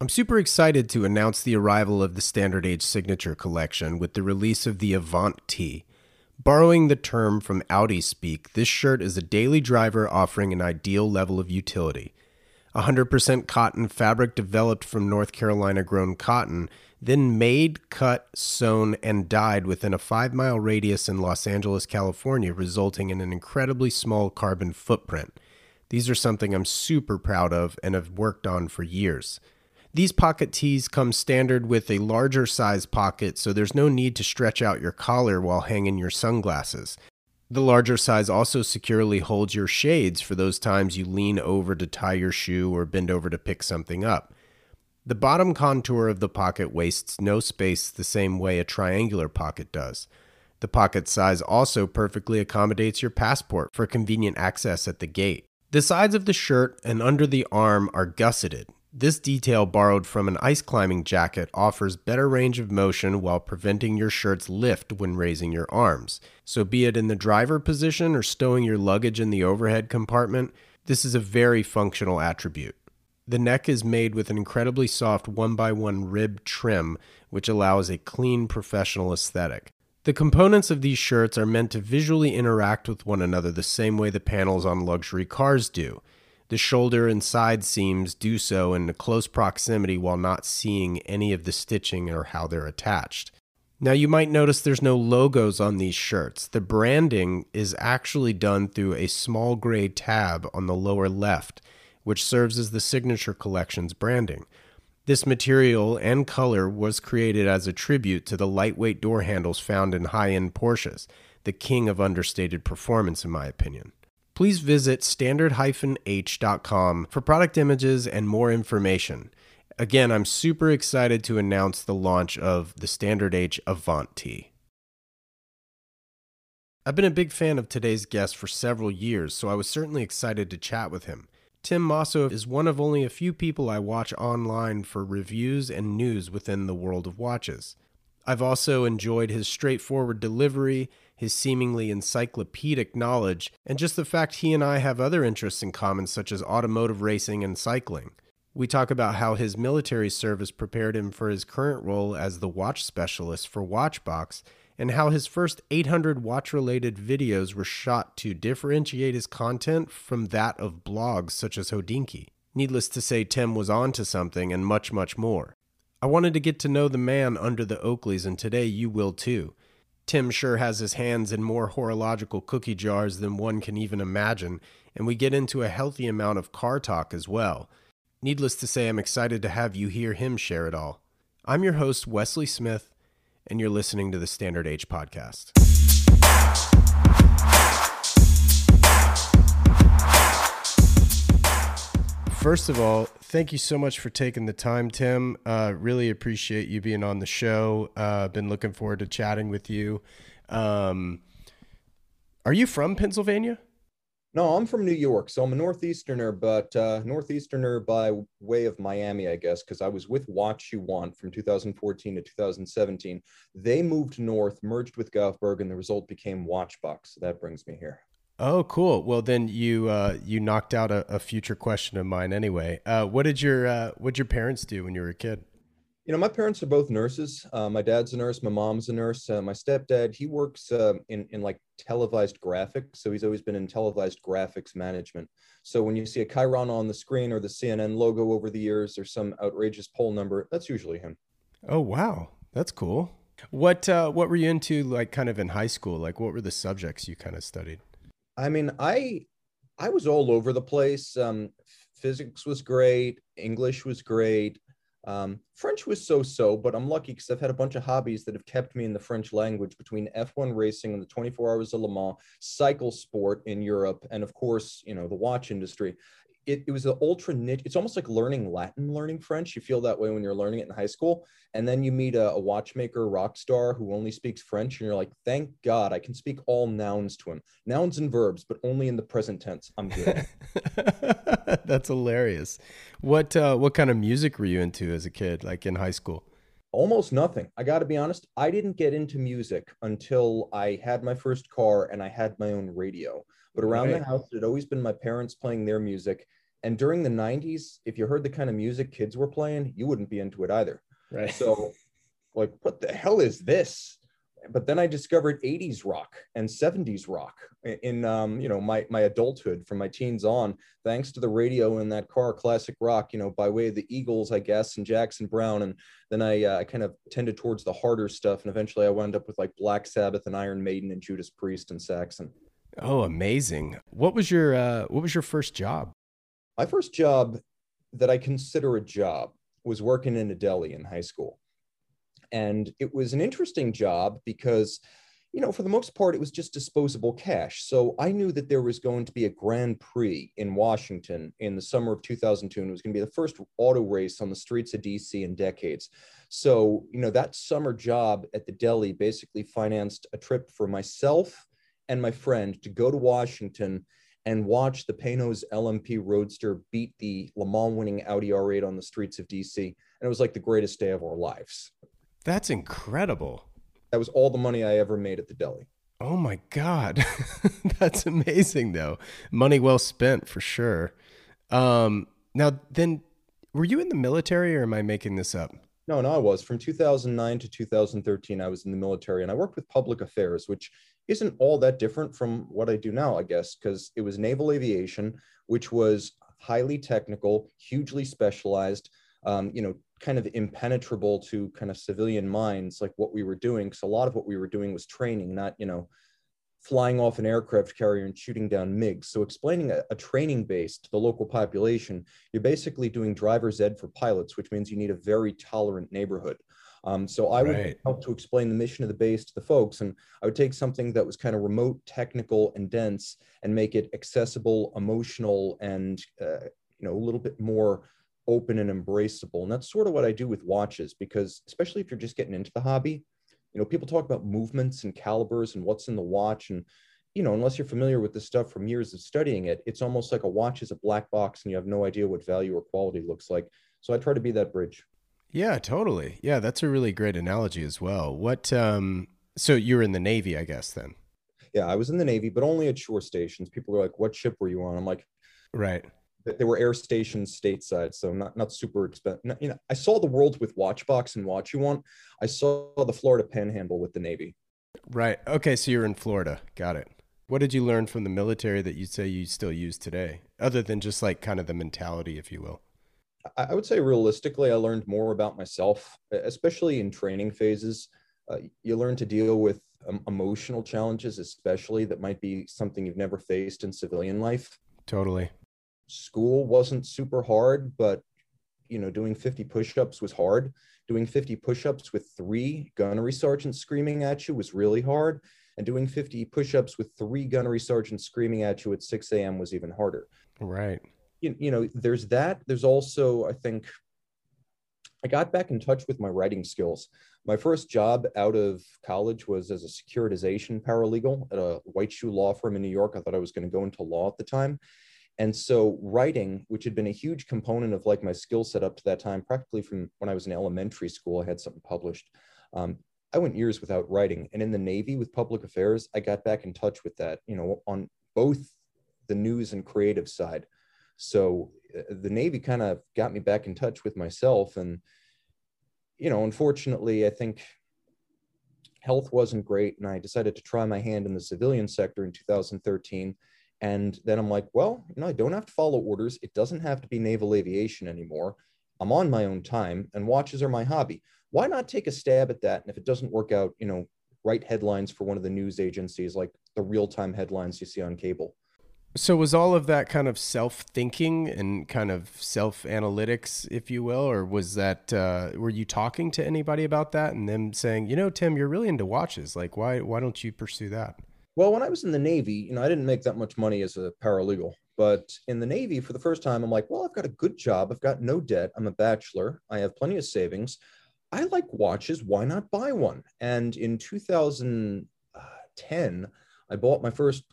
I'm super excited to announce the arrival of the Standard H Signature Collection with the release of the Avant Tee. Borrowing the term from Audi speak, this shirt is a daily driver offering an ideal level of utility. 100% cotton fabric developed from North Carolina grown cotton, then made, cut, sewn, and dyed within a five mile radius in Los Angeles, California, resulting in an incredibly small carbon footprint. These are something I'm super proud of and have worked on for years. These pocket tees come standard with a larger size pocket, so there's no need to stretch out your collar while hanging your sunglasses. The larger size also securely holds your shades for those times you lean over to tie your shoe or bend over to pick something up. The bottom contour of the pocket wastes no space the same way a triangular pocket does. The pocket size also perfectly accommodates your passport for convenient access at the gate. The sides of the shirt and under the arm are gusseted, this detail, borrowed from an ice climbing jacket, offers better range of motion while preventing your shirt's lift when raising your arms. So, be it in the driver position or stowing your luggage in the overhead compartment, this is a very functional attribute. The neck is made with an incredibly soft 1x1 rib trim, which allows a clean professional aesthetic. The components of these shirts are meant to visually interact with one another the same way the panels on luxury cars do. The shoulder and side seams do so in close proximity while not seeing any of the stitching or how they're attached. Now, you might notice there's no logos on these shirts. The branding is actually done through a small gray tab on the lower left, which serves as the Signature Collection's branding. This material and color was created as a tribute to the lightweight door handles found in high end Porsches, the king of understated performance, in my opinion please visit standard-h.com for product images and more information. Again, I'm super excited to announce the launch of the Standard H Avant Tee. I've been a big fan of today's guest for several years, so I was certainly excited to chat with him. Tim Mosso is one of only a few people I watch online for reviews and news within the world of watches. I've also enjoyed his straightforward delivery his seemingly encyclopedic knowledge, and just the fact he and I have other interests in common, such as automotive racing and cycling. We talk about how his military service prepared him for his current role as the watch specialist for Watchbox, and how his first 800 watch related videos were shot to differentiate his content from that of blogs such as Hodinkee. Needless to say, Tim was on to something and much, much more. I wanted to get to know the man under the Oakleys, and today you will too. Tim sure has his hands in more horological cookie jars than one can even imagine, and we get into a healthy amount of car talk as well. Needless to say, I'm excited to have you hear him share it all. I'm your host, Wesley Smith, and you're listening to the Standard H Podcast. First of all, thank you so much for taking the time, Tim. Uh, really appreciate you being on the show. Uh, been looking forward to chatting with you. Um, are you from Pennsylvania? No, I'm from New York, so I'm a northeasterner, but uh, northeasterner by way of Miami, I guess, because I was with Watch You Want from 2014 to 2017. They moved north, merged with Govberg, and the result became Watchbox. So that brings me here. Oh, cool. Well, then you uh, you knocked out a, a, future question of mine anyway. Uh, what did your uh, what did your parents do when you were a kid? You know, my parents are both nurses. Uh, my dad's a nurse. My mom's a nurse. Uh, my stepdad he works uh, in in like televised graphics, so he's always been in televised graphics management. So when you see a chyron on the screen or the CNN logo over the years or some outrageous poll number, that's usually him. Oh wow, that's cool. What what were you into like kind of in high school? Like what were the subjects you kind of studied? I mean, I I was all over the place. Um, physics was great, English was great, um, French was so-so, but I'm lucky because I've had a bunch of hobbies that have kept me in the French language between F1 racing and the 24 Hours of Le Mans, cycle sport in Europe, and of course, you know, the watch industry it, it was an ultra niche. It's almost like learning Latin, learning French. You feel that way when you're learning it in high school. And then you meet a, a watchmaker, rock star who only speaks French. And you're like, thank God I can speak all nouns to him, nouns and verbs, but only in the present tense. I'm good. That's hilarious. What, uh, what kind of music were you into as a kid, like in high school? Almost nothing. I got to be honest. I didn't get into music until I had my first car and I had my own radio. But around right. the house, it had always been my parents playing their music And during the 90s, if you heard the kind of music kids were playing, you wouldn't be into it either. Right. So, like, what the hell is this? but then I discovered 80s rock and 70s rock in um, you know my my adulthood from my teens on, thanks to the radio in that car, classic rock, you know, by way of the Eagles, I guess, and Jackson Browne, and then I uh, kind of tended towards the harder stuff, and eventually I wound up with like Black Sabbath and Iron Maiden and Judas Priest and Saxon. Oh, amazing! What was your uh, what was your first job? My first job that I consider a job was working in a deli in high school. And it was an interesting job because, you know, for the most part, it was just disposable cash. So I knew that there was going to be a Grand Prix in Washington in the summer of 2002. And it was going to be the first auto race on the streets of DC in decades. So, you know, that summer job at the deli basically financed a trip for myself and my friend to go to Washington and watch the Panoz LMP Roadster beat the Le Mans winning Audi R8 on the streets of DC. And it was like the greatest day of our lives. That's incredible. That was all the money I ever made at the deli. Oh my God. That's amazing, though. Money well spent for sure. Um, now, then, were you in the military or am I making this up? No, no, I was. From 2009 to 2013, I was in the military and I worked with public affairs, which isn't all that different from what I do now, I guess, because it was naval aviation, which was highly technical, hugely specialized, um, you know, kind of impenetrable to kind of civilian minds like what we were doing because a lot of what we were doing was training not you know flying off an aircraft carrier and shooting down MiGs. So explaining a, a, training base to the local population, you're basically doing driver's ed for pilots, which means you need a very tolerant neighborhood. Um, so I would help to explain the mission of the base to the folks, and I would take something that was kind of remote, technical, and dense, and make it accessible, emotional, and uh, you know a little bit more open and embraceable. And that's sort of what I do with watches because especially if you're just getting into the hobby, you know, people talk about movements and calibers and what's in the watch and you know, unless you're familiar with the stuff from years of studying it, it's almost like a watch is a black box and you have no idea what value or quality looks like. So I try to be that bridge. Yeah, totally. Yeah, that's a really great analogy as well. What um so you're in the Navy, I guess then. Yeah, I was in the Navy, but only at shore stations. People are like, "What ship were you on?" I'm like, "Right they were air stations stateside, so not not super expensive. You know, I saw the world with Watchbox and Watch You Want. I saw the Florida Panhandle with the Navy. Right. Okay. So you're in Florida. Got it. What did you learn from the military that you say you still use today, other than just like kind of the mentality, if you will? I would say realistically, I learned more about myself, especially in training phases. Uh, you learn to deal with um, emotional challenges, especially that might be something you've never faced in civilian life. Totally school wasn't super hard, but you know, doing 50 push-ups was hard. Doing 50 push-ups with three gunnery sergeants screaming at you was really hard. And doing 50 push-ups with three gunnery sergeants screaming at you at 6 a.m. was even harder. Right. You, you know, there's that. There's also, I think, I got back in touch with my writing skills. My first job out of college was as a securitization paralegal at a white shoe law firm in New York. I thought I was going to go into law at the time. And so writing, which had been a huge component of like my skill set up to that time, practically from when I was in elementary school, I had something published. Um, I went years without writing. And in the Navy with public affairs, I got back in touch with that, you know, on both the news and creative side. So uh, the Navy kind of got me back in touch with myself. And, you know, unfortunately, I think health wasn't great. And I decided to try my hand in the civilian sector in 2013 and then I'm like, well, you know, I don't have to follow orders. It doesn't have to be naval aviation anymore. I'm on my own time and watches are my hobby. Why not take a stab at that? And if it doesn't work out, you know, write headlines for one of the news agencies like the real time headlines you see on cable. So was all of that kind of self thinking and kind of self analytics, if you will, or was that uh, were you talking to anybody about that and them saying, you know, Tim, you're really into watches. Like, why why don't you pursue that? Well, when I was in the Navy, you know, I didn't make that much money as a paralegal. But in the Navy, for the first time, I'm like, well, I've got a good job. I've got no debt. I'm a bachelor. I have plenty of savings. I like watches. Why not buy one? And in 2010, I bought my first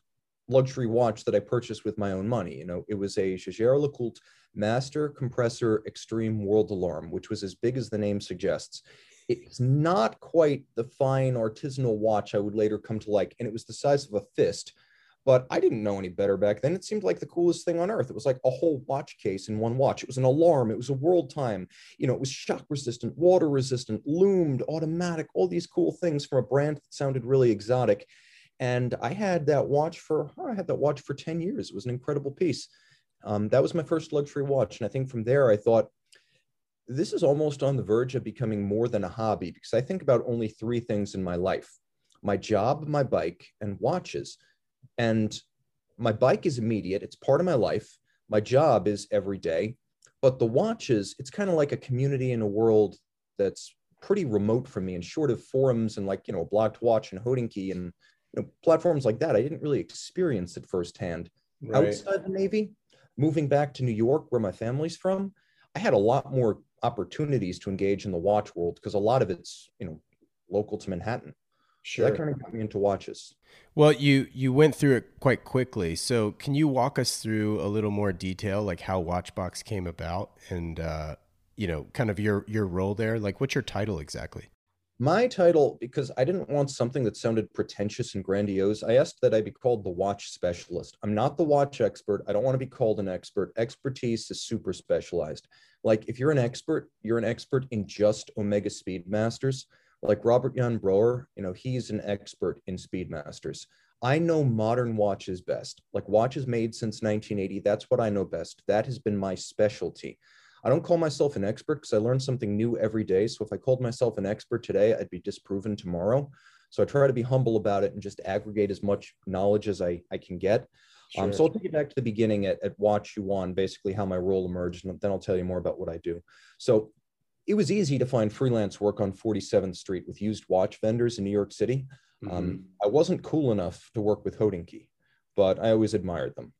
luxury watch that I purchased with my own money. You know, it was a Jaeger LeCoultre Master Compressor Extreme World Alarm, which was as big as the name suggests it's not quite the fine artisanal watch I would later come to like, and it was the size of a fist. but I didn't know any better back then. It seemed like the coolest thing on earth. It was like a whole watch case in one watch. It was an alarm. It was a world time. You know, it was shock resistant, water resistant, lumed, automatic, all these cool things from a brand that sounded really exotic. And I had that watch for, I had that watch for 10 years. It was an incredible piece. Um, that was my first luxury watch. And I think from there, I thought, this is almost on the verge of becoming more than a hobby because I think about only three things in my life my job, my bike, and watches. And my bike is immediate, it's part of my life. My job is every day. But the watches, it's kind of like a community in a world that's pretty remote from me and short of forums and like, you know, Blog to Watch and Hodinkee and you know, platforms like that. I didn't really experience it firsthand. Right. Outside the Navy, moving back to New York, where my family's from, I had a lot more opportunities to engage in the watch world because a lot of it's, you know, local to Manhattan. Sure. that kind of got me into watches. Well, you you went through it quite quickly. So, can you walk us through a little more detail, like how Watchbox came about, and uh, you know, kind of your your role there? Like, what's your title exactly? My title, because I didn't want something that sounded pretentious and grandiose, I asked that I be called the watch specialist. I'm not the watch expert. I don't want to be called an expert. Expertise is super specialized. Like, if you're an expert, you're an expert in just Omega Speedmasters like Robert-Jan Broer, you know, he's an expert in Speedmasters. I know modern watches best, like watches made since 1980. That's what I know best. That has been my specialty. I don't call myself an expert because I learn something new every day. So if I called myself an expert today, I'd be disproven tomorrow. So I try to be humble about it and just aggregate as much knowledge as I, I can get. Sure. Um, so I'll take you back to the beginning at, at Watch You Want, basically how my role emerged, and then I'll tell you more about what I do. So it was easy to find freelance work on 47th Street with used watch vendors in New York City. Um, mm-hmm. Um, I wasn't cool enough to work with Hodinkee, but I always admired them.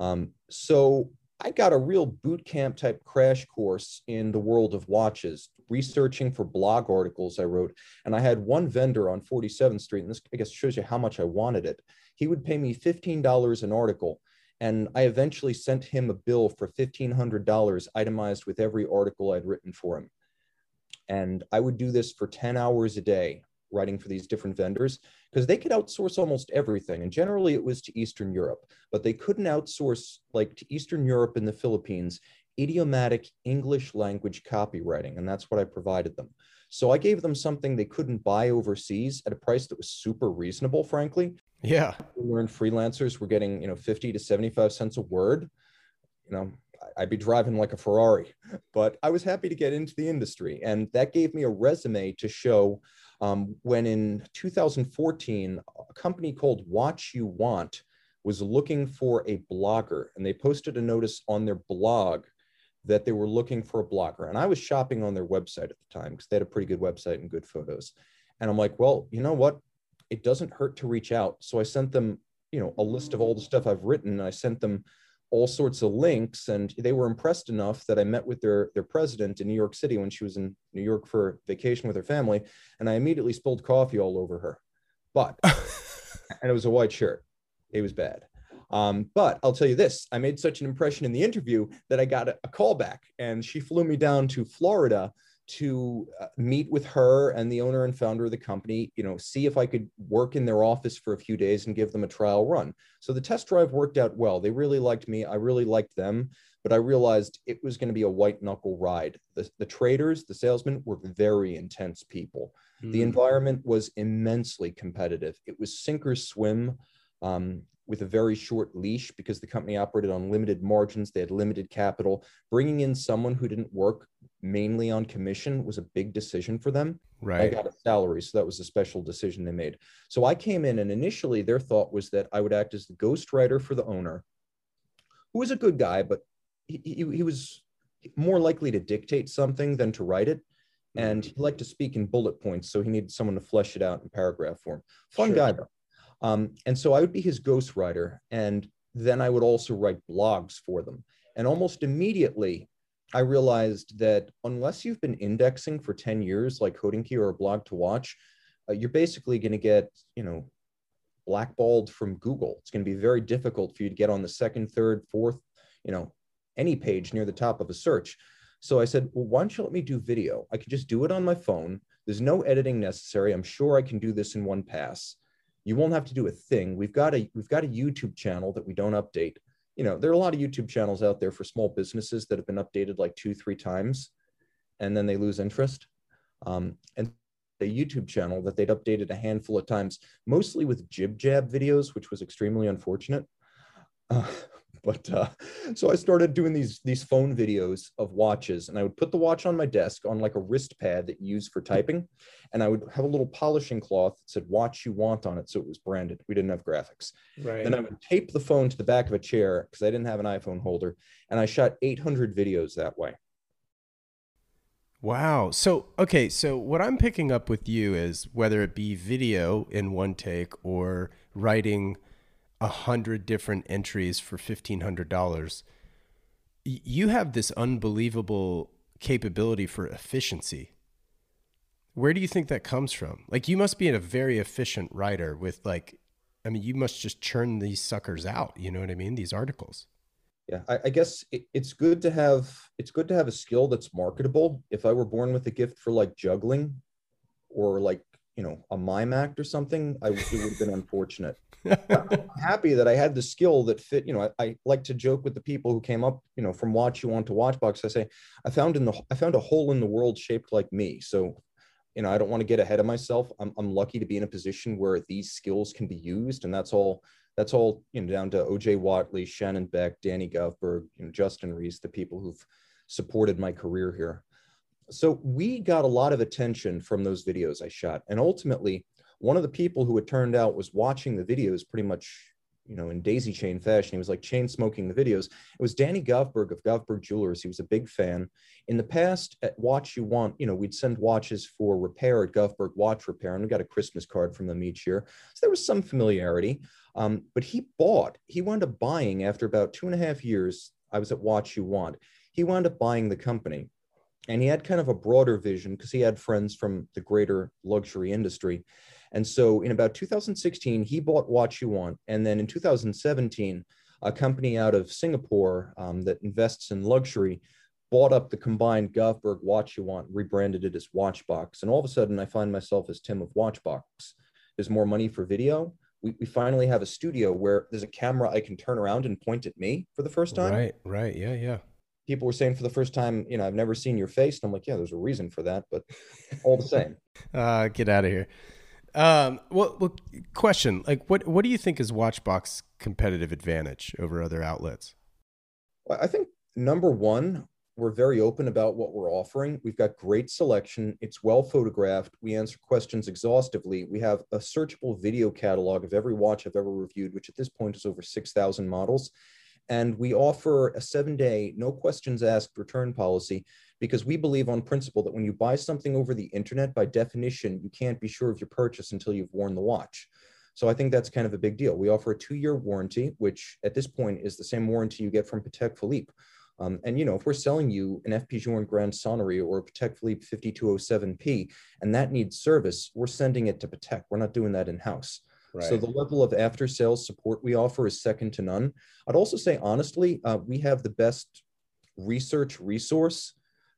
Um, so I got a real boot camp type crash course in the world of watches, researching for blog articles I wrote. And I had one vendor on 47th Street, and this I guess shows you how much I wanted it. He would pay me $15 an article. And I eventually sent him a bill for $1,500 itemized with every article I'd written for him. And I would do this for 10 hours a day, writing for these different vendors, because they could outsource almost everything. And generally it was to Eastern Europe, but they couldn't outsource like to Eastern Europe and the Philippines, idiomatic English language copywriting. And that's what I provided them. So I gave them something they couldn't buy overseas at a price that was super reasonable, frankly. Yeah. We in freelancers, we're getting, you know, 50 to 75 cents a word. You know, I'd be driving like a Ferrari, but I was happy to get into the industry. And that gave me a resume to show um, when in 2014, a company called Watch You Want was looking for a blogger. And they posted a notice on their blog that they were looking for a blogger. And I was shopping on their website at the time because they had a pretty good website and good photos. And I'm like, well, you know what? It doesn't hurt to reach out. So I sent them, you know, a list of all the stuff I've written. I sent them all sorts of links and they were impressed enough that I met with their their president in New York City when she was in New York for vacation with her family and I immediately spilled coffee all over her. But and it was a white shirt. It was bad. Um, but I'll tell you this, I made such an impression in the interview that I got a, a call back and she flew me down to Florida to uh, meet with her and the owner and founder of the company, you know, see if I could work in their office for a few days and give them a trial run. So the test drive worked out well. They really liked me. I really liked them, but I realized it was going to be a white knuckle ride. The, the traders, the salesmen were very intense people. Mm. The hmm. environment was immensely competitive. It was sink or swim. Um, with a very short leash because the company operated on limited margins. They had limited capital. Bringing in someone who didn't work mainly on commission was a big decision for them. Right. I got a salary, so that was a special decision they made. So I came in, and initially their thought was that I would act as the ghostwriter for the owner, who was a good guy, but he, he, he was more likely to dictate something than to write it. And mm-hmm. he liked to speak in bullet points, so he needed someone to flesh it out in paragraph form. Fun sure. guy, though. Um, and so I would be his ghostwriter. And then I would also write blogs for them. And almost immediately, I realized that unless you've been indexing for 10 years, like Hodinkee or a blog to watch, uh, you're basically going to get, you know, blackballed from Google. It's going to be very difficult for you to get on the second, third, fourth, you know, any page near the top of a search. So I said, well, why don't you let me do video? I could just do it on my phone. There's no editing necessary. I'm sure I can do this in one pass. You won't have to do a thing. We've got a we've got a YouTube channel that we don't update. You know, there are a lot of YouTube channels out there for small businesses that have been updated like two, three times, and then they lose interest. Um, and a YouTube channel that they'd updated a handful of times, mostly with jib jab videos, which was extremely unfortunate. Uh, but uh, so I started doing these these phone videos of watches, and I would put the watch on my desk on like a wrist pad that you use for typing, and I would have a little polishing cloth that said "Watch you want" on it, so it was branded. We didn't have graphics. Right. Then I would tape the phone to the back of a chair because I didn't have an iPhone holder, and I shot 800 videos that way. Wow. So, okay. So, what I'm picking up with you is whether it be video in one take or writing a hundred different entries for $1,500, you have this unbelievable capability for efficiency. Where do you think that comes from? Like, you must be a very efficient writer with, like, I mean, you must just churn these suckers out. You know what I mean? These articles yeah I, I guess it, it's good to have it's good to have a skill that's marketable if i were born with a gift for like juggling or like you know a mime act or something i it would have been unfortunate i'm happy that i had the skill that fit you know I, I, like to joke with the people who came up you know from watch you want to watchbox. I say i found in the i found a hole in the world shaped like me. So you know i don't want to get ahead of myself. I'm, I'm lucky to be in a position where these skills can be used and that's all that's all you know down to OJ Watley, Shannon Beck, Danny Govberg, you know, Justin Reis, the people who've supported my career here. So we got a lot of attention from those videos I shot, and ultimately, one of the people who it turned out was watching the videos pretty much you know, in daisy chain fashion. He was like chain smoking the videos. It was Danny Govberg of Govberg Jewelers. He was a big fan. In the past, at Watch You Want, you know, we'd send watches for repair at Govberg Watch Repair, and we got a Christmas card from them each year. So there was some familiarity. Um, but he bought, he wound up buying after about two and a half years. I was at Watch You Want. He wound up buying the company. And he had kind of a broader vision because he had friends from the greater luxury industry. And so in about 2016, he bought Watch You Want. And then in 2017, a company out of Singapore um, that invests in luxury bought up the combined Govberg Watch You Want, rebranded it as Watchbox. And all of a sudden, I find myself as Tim of Watchbox. There's more money for video we, we finally have a studio where there's a camera I can turn around and point at me for the first time. Right, right. Yeah, yeah. People were saying for the first time, you know, I've never seen your face. And I'm like, yeah, there's a reason for that, but all the same. uh, get out of here. Um, well, well, question like, what, what do you think is Watchbox competitive advantage over other outlets? I think number one, we're very open about what we're offering. We've got great selection. It's well photographed. We answer questions exhaustively. We have a searchable video catalog of every watch I've ever reviewed, which at this point is over 6,000 models. And we offer a seven day, no questions asked return policy because we believe on principle that when you buy something over the internet, by definition, you can't be sure of your purchase until you've worn the watch. So I think that's kind of a big deal. We offer a two year warranty, which at this point is the same warranty you get from Patek Philippe. Um, and you know, if we're selling you an FP Journe Grand Sonnerie or a Patek Philippe 5207P, and that needs service, we're sending it to Patek. We're not doing that in house. Right. So the level of after sales support we offer is second to none. I'd also say honestly, uh, we have the best research resource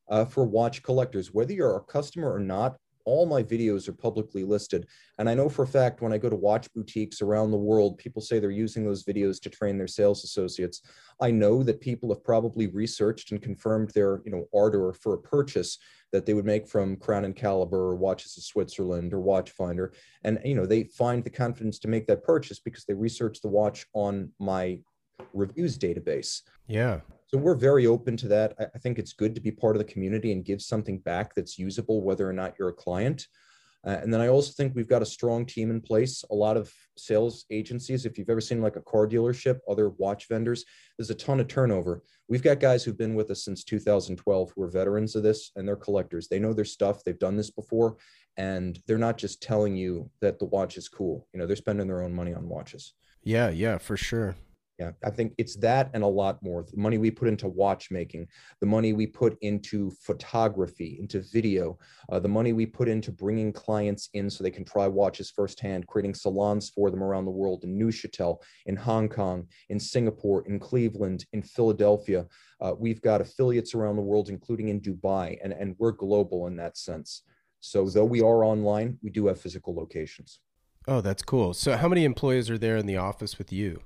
uh, for watch collectors. Whether you're a customer or not, all my videos are publicly listed. And I know for a fact when I go to watch boutiques around the world, people say they're using those videos to train their sales associates. I know that people have probably researched and confirmed their, you know, ardor for a purchase that they would make from Crown and Caliber or Watches of Switzerland or Watchfinder. And, you know, they find the confidence to make that purchase because they research the watch on my reviews database. Yeah. So we're very open to that. I, think it's good to be part of the community and give something back that's usable, whether or not you're a client. Uh, and then I also think we've got a strong team in place. A lot of sales agencies, if you've ever seen like a car dealership, other watch vendors, there's a ton of turnover. We've got guys who've been with us since 2012 who are veterans of this and they're collectors. They know their stuff, they've done this before, and they're not just telling you that the watch is cool. You know, they're spending their own money on watches. Yeah, yeah, for sure. Yeah, I think it's that and a lot more. The money we put into watchmaking, the money we put into photography, into video, uh, the money we put into bringing clients in so they can try watches firsthand, creating salons for them around the world in Neuchâtel, in Hong Kong, in Singapore, in Cleveland, in Philadelphia. Uh, we've got affiliates around the world, including in Dubai, and, and we're global in that sense. So, though we are online, we do have physical locations. Oh, that's cool. So, how many employees are there in the office with you?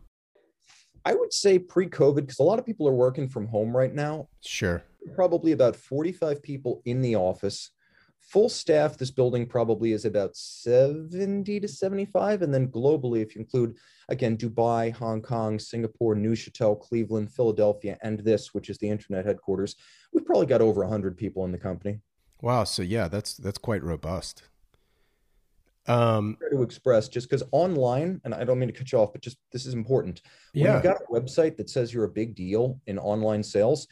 I would say pre-COVID, because a lot of people are working from home right now. Sure. Probably about 45 people in the office. Full staff, this building probably is about 70 to 75. And then globally, if you include, again, Dubai, Hong Kong, Singapore, Neuchâtel, Cleveland, Philadelphia, and this, which is the internet headquarters, we've probably got over 100 people in the company. Wow. So, yeah, that's that's quite robust. Um, to express just because online, and I don't mean to cut you off, but just this is important. When yeah. you've got a website that says you're a big deal in online sales,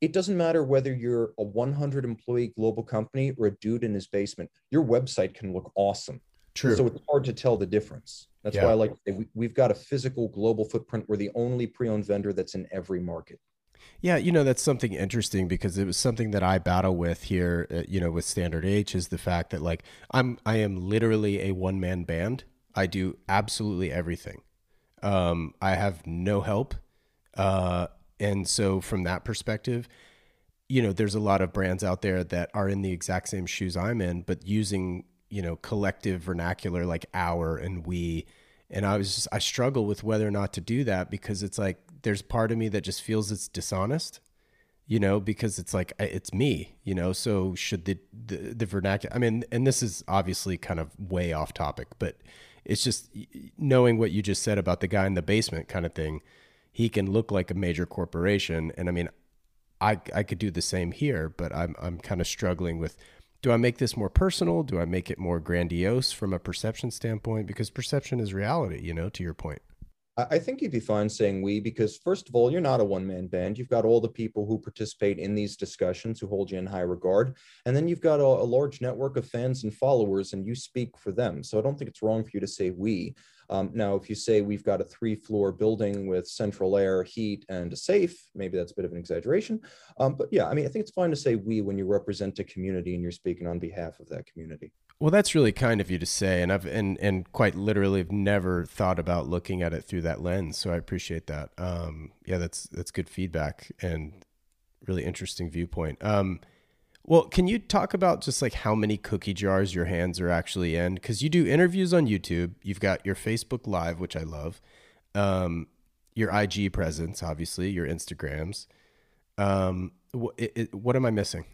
it doesn't matter whether you're a 100 employee global company or a dude in his basement. Your website can look awesome. True. So it's hard to tell the difference. That's Yeah. why I like we, we've got a physical global footprint. We're the only pre-owned vendor that's in every market. Yeah, you know that's something interesting because it was something that I battle with here. uh, You know, with Standard H is the fact that like I'm I am literally a one man band. I do absolutely everything. Um, I have no help, uh, and so from that perspective, you know, there's a lot of brands out there that are in the exact same shoes I'm in, but using you know collective vernacular like our and we. And I was just I struggle with whether or not to do that because it's like there's part of me that just feels it's dishonest, you know, because it's like it's me, you know. So should the the, the vernacular? I mean, and this is obviously kind of way off topic, but it's just knowing what you just said about the guy in the basement kind of thing. He can look like a major corporation, and I mean, I I could do the same here, but I'm I'm kind of struggling with do I make this more personal? Do I make it more grandiose from a perception standpoint? Because perception is reality, you know, to your point. I think you'd be fine saying we because, first of all, you're not a one man band. You've got all the people who participate in these discussions who hold you in high regard. And then you've got a, a large network of fans and followers, and you speak for them. So I don't think it's wrong for you to say we. Um, now, if you say we've got a three floor building with central air, heat, and a safe, maybe that's a bit of an exaggeration. Um, but yeah, I mean, I think it's fine to say we when you represent a community and you're speaking on behalf of that community. Well, that's really kind of you to say, and I've and and quite literally have never thought about looking at it through that lens. So I appreciate that. Um, yeah, that's that's good feedback and really interesting viewpoint. Um, well, can you talk about just like how many cookie jars your hands are actually in? Because you do interviews on YouTube. You've got your Facebook Live, which I love. Um, your IG presence, obviously, your Instagrams. Um, wh- it, it, what am I missing?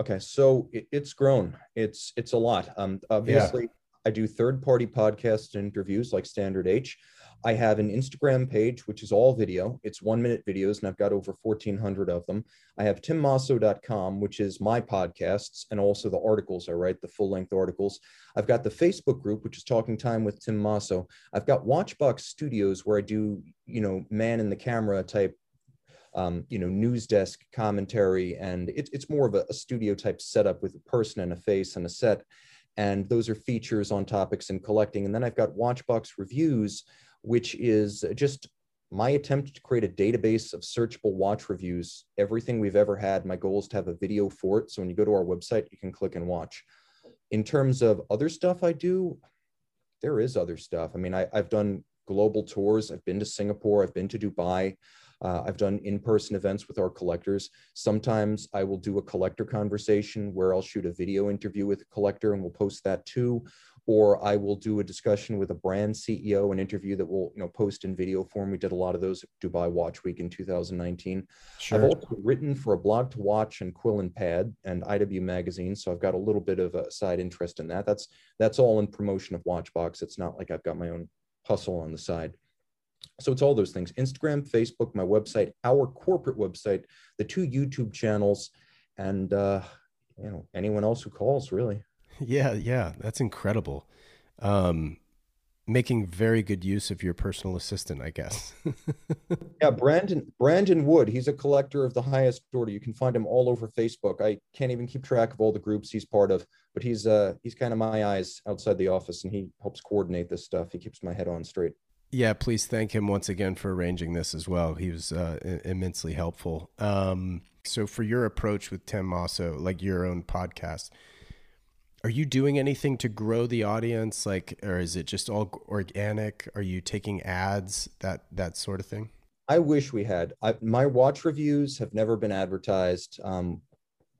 Okay, so it, it's grown. It's it's a lot. Um, obviously, I do third party podcasts and interviews like Standard H. I have an Instagram page which is all video. It's one minute videos, and I've got over fourteen hundred of them. I have timmosso.com, which is my podcasts and also the articles I write, the full length articles. I've got the Facebook group, which is Talking Time with Tim Mosso. I've got Watchbox Studios, where I do you know man in the camera type um, you know, news desk commentary, and it, it's more of a, a studio type setup with a person and a face and a set. And those are features on topics and collecting. And then I've got Watchbox Reviews, which is just my attempt to create a database of searchable watch reviews. Everything we've ever had. My goal is to have a video for it. So when you go to our website, you can click and watch. In terms of other stuff I do, there is other stuff. I mean, I, I've done global tours. I've been to Singapore. I've been to Dubai. Uh, I've done in-person events with our collectors. Sometimes I will do a collector conversation where I'll shoot a video interview with a collector and we'll post that too. Or I will do a discussion with a brand CEO, an interview that we'll you know post in video form. We did a lot of those at Dubai Watch Week in 2019. I've also written for a blog to watch and Quill and Pad and IW Magazine, so I've got a little bit of a side interest in that. That's that's all in promotion of Watchbox. It's not like I've got my own hustle on the side. So it's all those things Instagram, Facebook, my website, our corporate website, the two YouTube channels, and uh, you know anyone else who calls really. Yeah, yeah, that's incredible. Um, making very good use of your personal assistant, I guess. Yeah, Brandon Brandon Wood, he's a collector of the highest order. You can find him all over Facebook. I can't even keep track of all the groups he's part of, but he's uh he's kind of my eyes outside the office and he helps coordinate this stuff. He keeps my head on straight. Yeah, please thank him once again for arranging this as well. He was uh, immensely helpful. Um, so, for your approach with Tim Mosso, like your own podcast, are you doing anything to grow the audience? Like, or is it just all organic? Are you taking ads, that that sort of thing? I wish we had. I, my watch reviews have never been advertised. Um,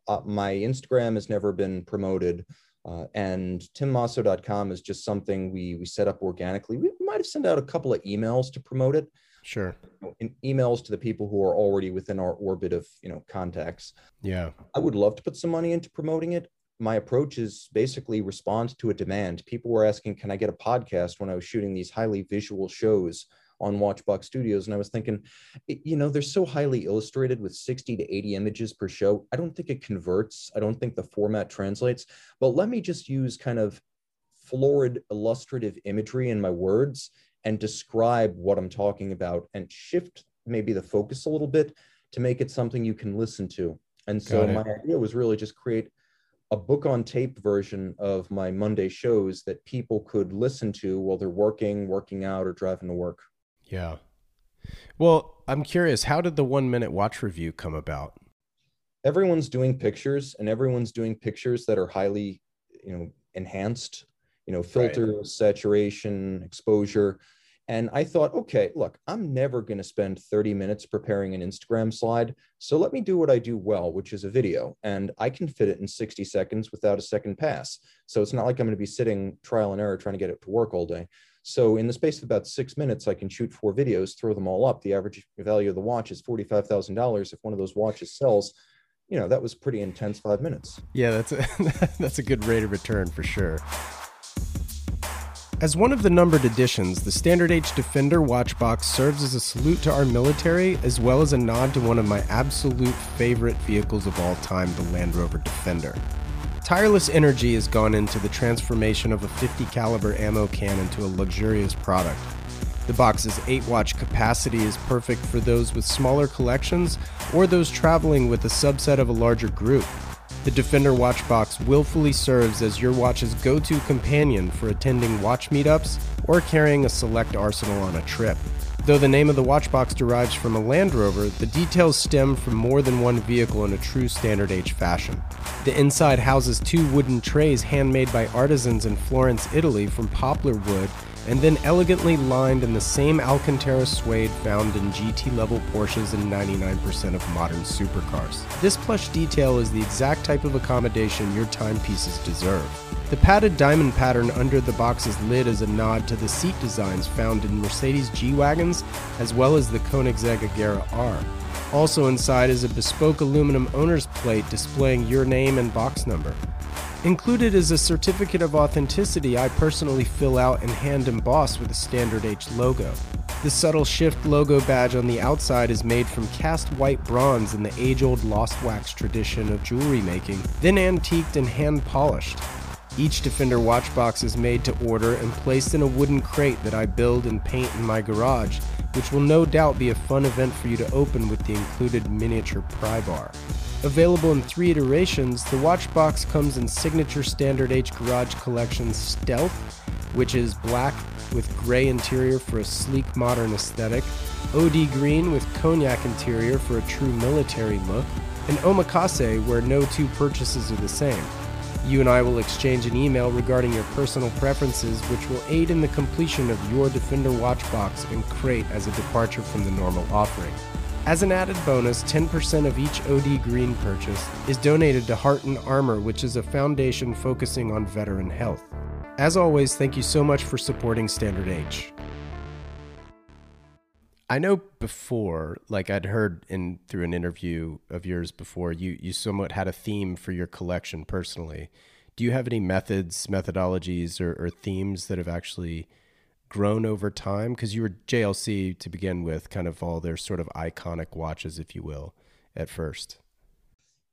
uh, my Instagram has never been promoted. Uh, and timmosso.com is just something we we set up organically. We might have sent out a couple of emails to promote it. Sure. In emails to the people who are already within our orbit of you know contacts. Yeah. I would love to put some money into promoting it. My approach is basically respond to a demand. People were asking, "Can I get a podcast?" When I was shooting these highly visual shows on Watchbox Studios. And I was thinking, you know, they're so highly illustrated with 60 to 80 images per show. I don't think it converts. I don't think the format translates. But let me just use kind of florid illustrative imagery in my words and describe what I'm talking about and shift maybe the focus a little bit to make it something you can listen to. And so my idea was really just create a book on tape version of my Monday shows that people could listen to while they're working, working out, or driving to work. Yeah. Well, I'm curious, how did the one minute watch review come about? Everyone's doing pictures and everyone's doing pictures that are highly, you know, enhanced, you know, filter, right. saturation, exposure. And I thought, okay, look, I'm never going to spend 30 minutes preparing an Instagram slide. So let me do what I do well, which is a video. And I can fit it in 60 seconds without a second pass. So it's not like I'm going to be sitting trial and error trying to get it to work all day. So in the space of about six minutes, I can shoot four videos, throw them all up. The average value of the watch is forty-five thousand dollars. If one of those watches sells, you know that was pretty intense five minutes. Yeah, that's a that's a good rate of return for sure. As one of the numbered editions, the Standard H Defender watch box serves as a salute to our military as well as a nod to one of my absolute favorite vehicles of all time, the Land Rover Defender. Tireless energy has gone into the transformation of a 50 caliber ammo can into a luxurious product. The box's 8 watch capacity is perfect for those with smaller collections or those traveling with a subset of a larger group. The Defender watch box willfully serves as your watch's go to companion for attending watch meetups or carrying a select arsenal on a trip. Though the name of the watchbox derives from a Land Rover, the details stem from more than one vehicle in a true standard H fashion. The inside houses two wooden trays handmade by artisans in Florence, Italy from poplar wood and then elegantly lined in the same Alcantara suede found in GT level Porsches and 99% of modern supercars. This plush detail is the exact type of accommodation your timepieces deserve. The padded diamond pattern under the box's lid is a nod to the seat designs found in Mercedes G Wagons as well as the Koenigsegg Agera R. Also inside is a bespoke aluminum owner's plate displaying your name and box number. Included is a certificate of authenticity I personally fill out and hand emboss with a Standard H logo. The subtle shift logo badge on the outside is made from cast white bronze in the age old lost wax tradition of jewelry making, then antiqued and hand polished. Each Defender watch box is made to order and placed in a wooden crate that I build and paint in my garage, which will no doubt be a fun event for you to open with the included miniature pry bar. Available in three iterations, the watch box comes in signature Standard H Garage Collection Stealth, which is black with gray interior for a sleek modern aesthetic, OD Green with cognac interior for a true military look, and Omakase where no two purchases are the same. You and I will exchange an email regarding your personal preferences, which will aid in the completion of your Defender watch box and crate as a departure from the normal offering. As an added bonus, 10% of each OD Green purchase is donated to Heart and Armor, which is a foundation focusing on veteran health. As always, thank you so much for supporting Standard H. I know before, like I'd heard in through an interview of yours before, you you somewhat had a theme for your collection personally. Do you have any methods, methodologies, or, or themes that have actually grown over time? Because you were JLC to begin with, kind of all their sort of iconic watches, if you will, at first.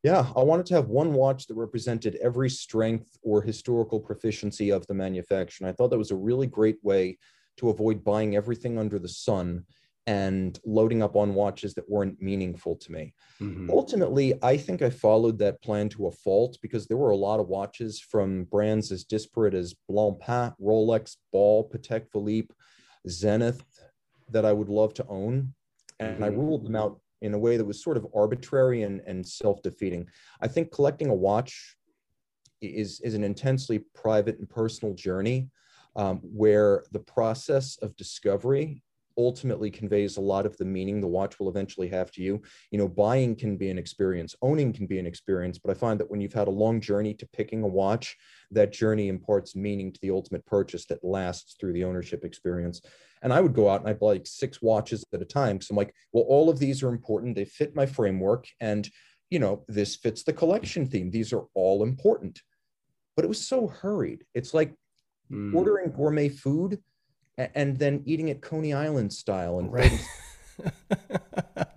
Yeah, I wanted to have one watch that represented every strength or historical proficiency of the manufacturer. And I thought that was a really great way to avoid buying everything under the sun and loading up on watches that weren't meaningful to me. Mm-hmm. Ultimately, I think I followed that plan to a fault because there were a lot of watches from brands as disparate as Blancpain, Rolex, Ball, Patek Philippe, Zenith that I would love to own. And mm-hmm. I ruled them out in a way that was sort of arbitrary and, and self-defeating. I think collecting a watch is, is an intensely private and personal journey um, where the process of discovery ultimately conveys a lot of the meaning the watch will eventually have to you. You know, buying can be an experience, owning can be an experience, but I find that when you've had a long journey to picking a watch, that journey imparts meaning to the ultimate purchase that lasts through the ownership experience. And I would go out and I'd buy like six watches at a time. So I'm like, well, all of these are important. They fit my framework. And, you know, this fits the collection theme. These are all important. But it was so hurried. It's like mm. ordering gourmet food and then eating it Coney Island style. And right.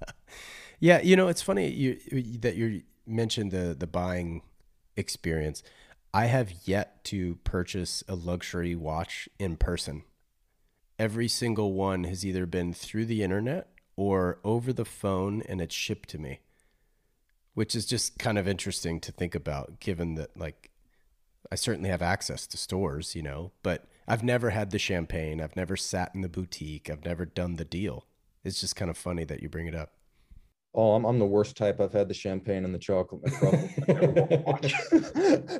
yeah, you know, it's funny you that you mentioned the the buying experience. I have yet to purchase a luxury watch in person. Every single one has either been through the internet or over the phone and it's shipped to me. Which is just kind of interesting to think about given that like I certainly have access to stores, you know, but I've never had the champagne. I've never sat in the boutique. I've never done the deal. It's just kind of funny that you bring it up. Oh, I'm, I'm the worst type. I've had the champagne and the chocolate.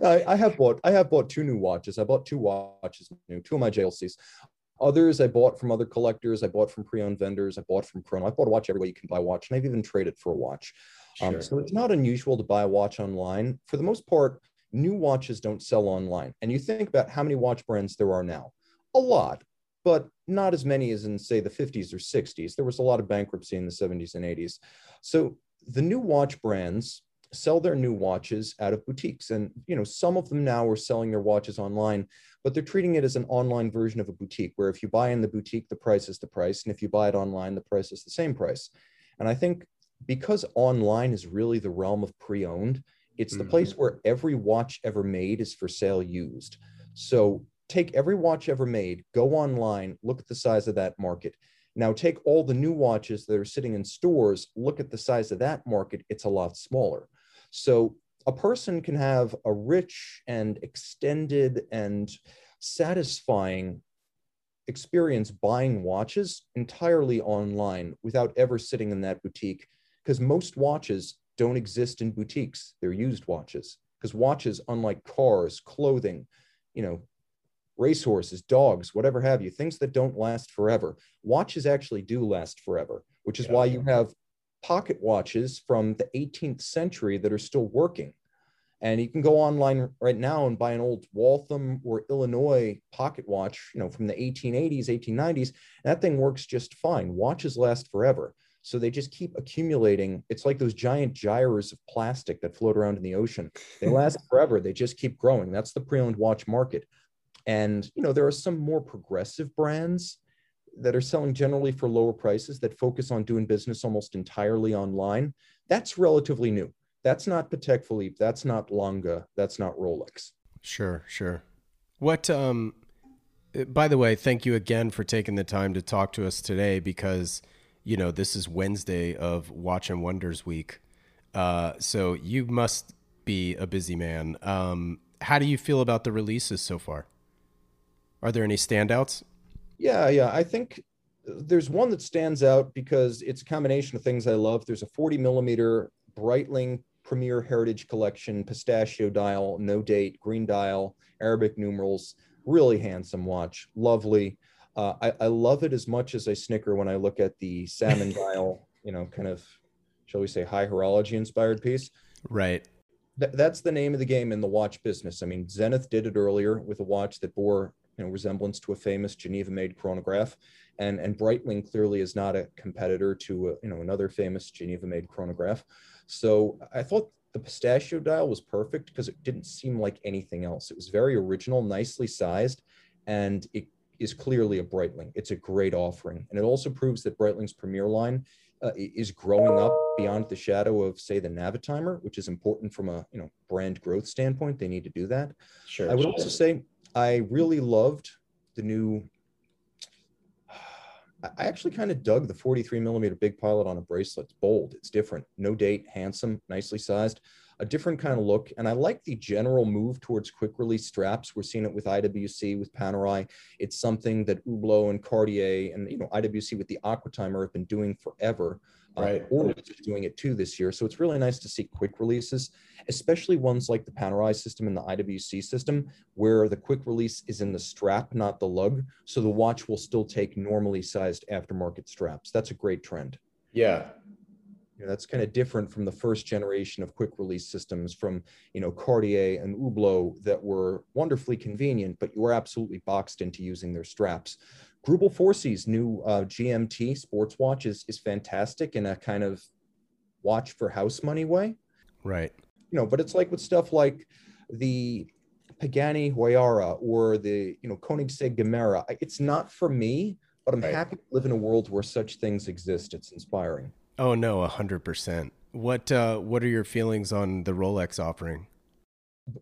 I, I, have bought I have bought two new watches. I bought two watches new, two of my JLCs. Others I bought from other collectors. I bought from pre-owned vendors. I bought from Chrono. I bought a watch every way you can buy a watch, and I've even traded for a watch. Um, sure. Um, so it's not unusual to buy a watch online. For the most part, new watches don't sell online. And you think about how many watch brands there are now a lot, but not as many as in, say, the 50s or 60s. There was a lot of bankruptcy in the 70s and 80s. So the new watch brands sell their new watches out of boutiques and you know some of them now are selling their watches online but they're treating it as an online version of a boutique where if you buy in the boutique the price is the price and if you buy it online the price is the same price and i think because online is really the realm of pre-owned it's mm-hmm. the place where every watch ever made is for sale used. So take every watch ever made, go online, look at the size of that market. Now take all the new watches that are sitting in stores, look at the size of that market, it's a lot smaller. So a person can have a rich and extended and satisfying experience buying watches entirely online without ever sitting in that boutique because most watches don't exist in boutiques. They're used watches because watches, unlike cars, clothing, you know, racehorses, dogs, whatever have you, things that don't last forever. Watches actually do last forever, which is yeah. why you have pocket watches from the 18th century that are still working. And you can go online right now and buy an old Waltham or Illinois pocket watch, you know, from the 1880s, 1890s. that thing works just fine. Watches last forever. So they just keep accumulating. It's like those giant gyres of plastic that float around in the ocean. They last forever. They just keep growing. That's the pre-owned watch market. And you know, there are some more progressive brands that are selling generally for lower prices that focus on doing business almost entirely online. That's relatively new. That's not Patek Philippe. That's not Lange. That's not Rolex. Sure, sure. What um by the way, thank you again for taking the time to talk to us today because you know, this is Wednesday of Watch and Wonders week. Uh, so you must be a busy man. Um, how do you feel about the releases so far? Are there any standouts? Yeah, yeah. I think there's one that stands out because it's a combination of things I love. There's a 40 millimeter Breitling Premier Heritage Collection pistachio dial, no date, green dial, Arabic numerals. Really handsome watch, lovely. Uh, I, I love it as much as I snicker when I look at the salmon dial, you know, kind of, shall we say, high horology inspired piece. Right. Th- that's the name of the game in the watch business. I mean, Zenith did it earlier with a watch that bore you know resemblance to a famous Geneva-made chronograph, and and Breitling clearly is not a competitor to a, you know another famous Geneva-made chronograph. So I thought the pistachio dial was perfect because it didn't seem like anything else. It was very original, nicely sized, and it is clearly a Breitling. It's a great offering. And it also proves that Breitling's Premier line uh, is growing up beyond the shadow of, say, the Navitimer, which is important from a you know brand growth standpoint. They need to do that. Sure. I would sure. also say I really loved the new. I actually kind of dug the 43 millimeter big pilot on a bracelet. It's bold, it's different, no date, handsome, nicely sized a different kind of look. And I like the general move towards quick release straps. We're seeing it with IWC, with Panerai. It's something that Hublot and Cartier and you know IWC with the Aquatimer have been doing forever. Right. Uh, is doing it too this year. So it's really nice to see quick releases, especially ones like the Panerai system and the IWC system, where the quick release is in the strap, not the lug. So the watch will still take normally sized aftermarket straps. That's a great trend. Yeah. You know, that's kind of different from the first generation of quick release systems from, you know, Cartier and Hublot that were wonderfully convenient, but you were absolutely boxed into using their straps. Greubel Forsey's new uh, GMT sports watch is, is fantastic in a kind of watch for house money way. Right. You know, but it's like with stuff like the Pagani Huayra or the, you know, Koenigsegg Gemera. It's not for me, but I'm Right. happy to live in a world where such things exist. It's inspiring. Oh no, a hundred percent. What uh what are your feelings on the Rolex offering?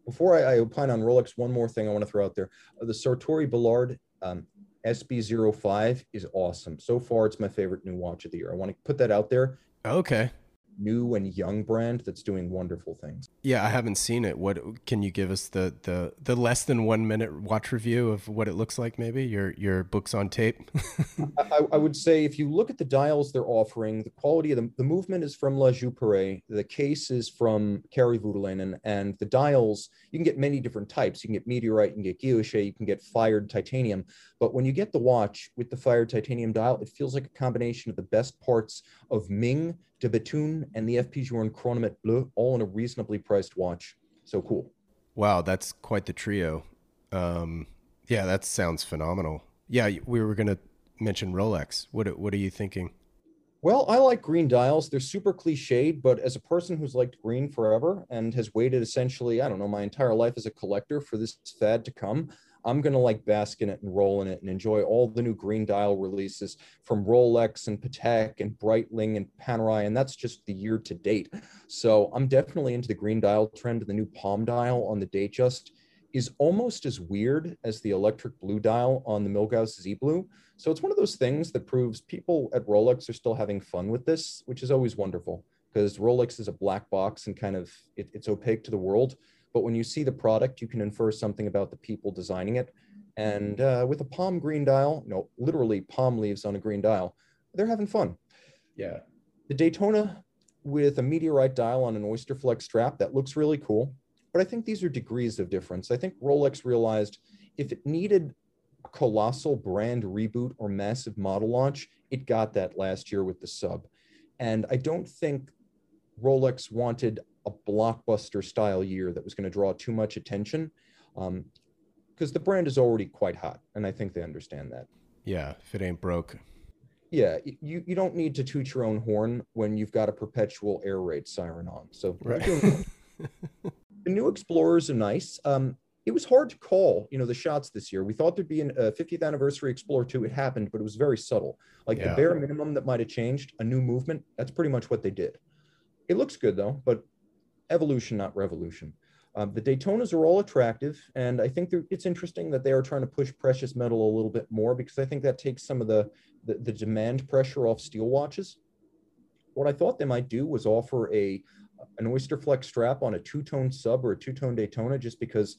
before I, I opine on Rolex, one more thing I want to throw out there. The Sartory Billard um, SB05 is awesome. So far, it's my favorite new watch of the year. I want to put that out there. Okay. New and young brand that's doing wonderful things. Yeah, I haven't seen it. What can you give us the the the less than one minute watch review of what it looks like? Maybe your your books on tape. I, I would say if you look at the dials they're offering, the quality of the, the movement is from La Joux-Perret, the case is from Kari Voutilainen, and the dials, you can get many different types. You can get meteorite, you can get guilloche, you can get fired titanium. But when you get the watch with the fired titanium dial, it feels like a combination of the best parts of Ming, de Bethune, and the FP Journe Chronomètre Bleu, all in a reasonably priced watch. So cool. wow, that's quite the trio. Um, yeah, that sounds phenomenal. Yeah, we were gonna mention Rolex. What what are you thinking? Well, I like green dials. They're super cliched, but as a person who's liked green forever and has waited essentially, I don't know, my entire life as a collector for this fad to come, I'm going to like bask in it and roll in it and enjoy all the new green dial releases from Rolex and Patek and Breitling and Panerai. And that's just the year to date. So I'm definitely into the green dial trend. The new palm dial on the Datejust is almost as weird as the electric blue dial on the Milgauss Z Blue. So it's one of those things that proves people at Rolex are still having fun with this, which is always wonderful because Rolex is a black box and kind of it, it's opaque to the world. But when you see the product, you can infer something about the people designing it. And uh, with a palm green dial, no, literally palm leaves on a green dial, they're having fun. Yeah. The Daytona with a meteorite dial on an Oyster Flex strap, that looks really cool. But I think these are degrees of difference. I think Rolex realized if it needed a colossal brand reboot or massive model launch, it got that last year with the sub. And I don't think Rolex wanted a blockbuster style year that was going to draw too much attention because the brand is already quite hot. And I think they understand that. Yeah, if it ain't broke. Yeah, you, you don't need to toot your own horn when you've got a perpetual air raid siren on. So Right. the new Explorers are nice. Um, it was hard to call, you know, the shots this year. We thought there'd be an- a 50th anniversary Explorer 2. It happened, but it was very subtle. Like Yeah. the bare minimum that might have changed, a new movement. That's pretty much what they did. It looks good though, but evolution, not revolution. Um, the Daytonas are all attractive, and I think it's interesting that they are trying to push precious metal a little bit more because I think that takes some of the, the the demand pressure off steel watches. What I thought they might do was offer a an Oyster Flex strap on a two-tone sub or a two-tone Daytona, just because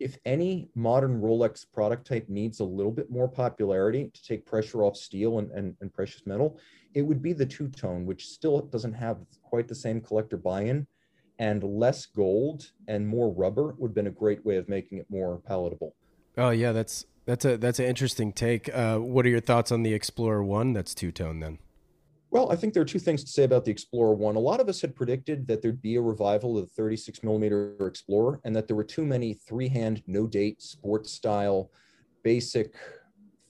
if any modern Rolex product type needs a little bit more popularity to take pressure off steel and, and, and precious metal, it would be the two-tone, which still doesn't have quite the same collector buy-in and less gold and more rubber would have been a great way of making it more palatable. Oh yeah, that's that's a that's an interesting take. Uh, what are your thoughts on the Explorer One? That's two tone then. Well, I think there are two things to say about the Explorer One. A lot of us had predicted that there'd be a revival of the 36 millimeter Explorer and that there were too many three hand, no date, sports style, basic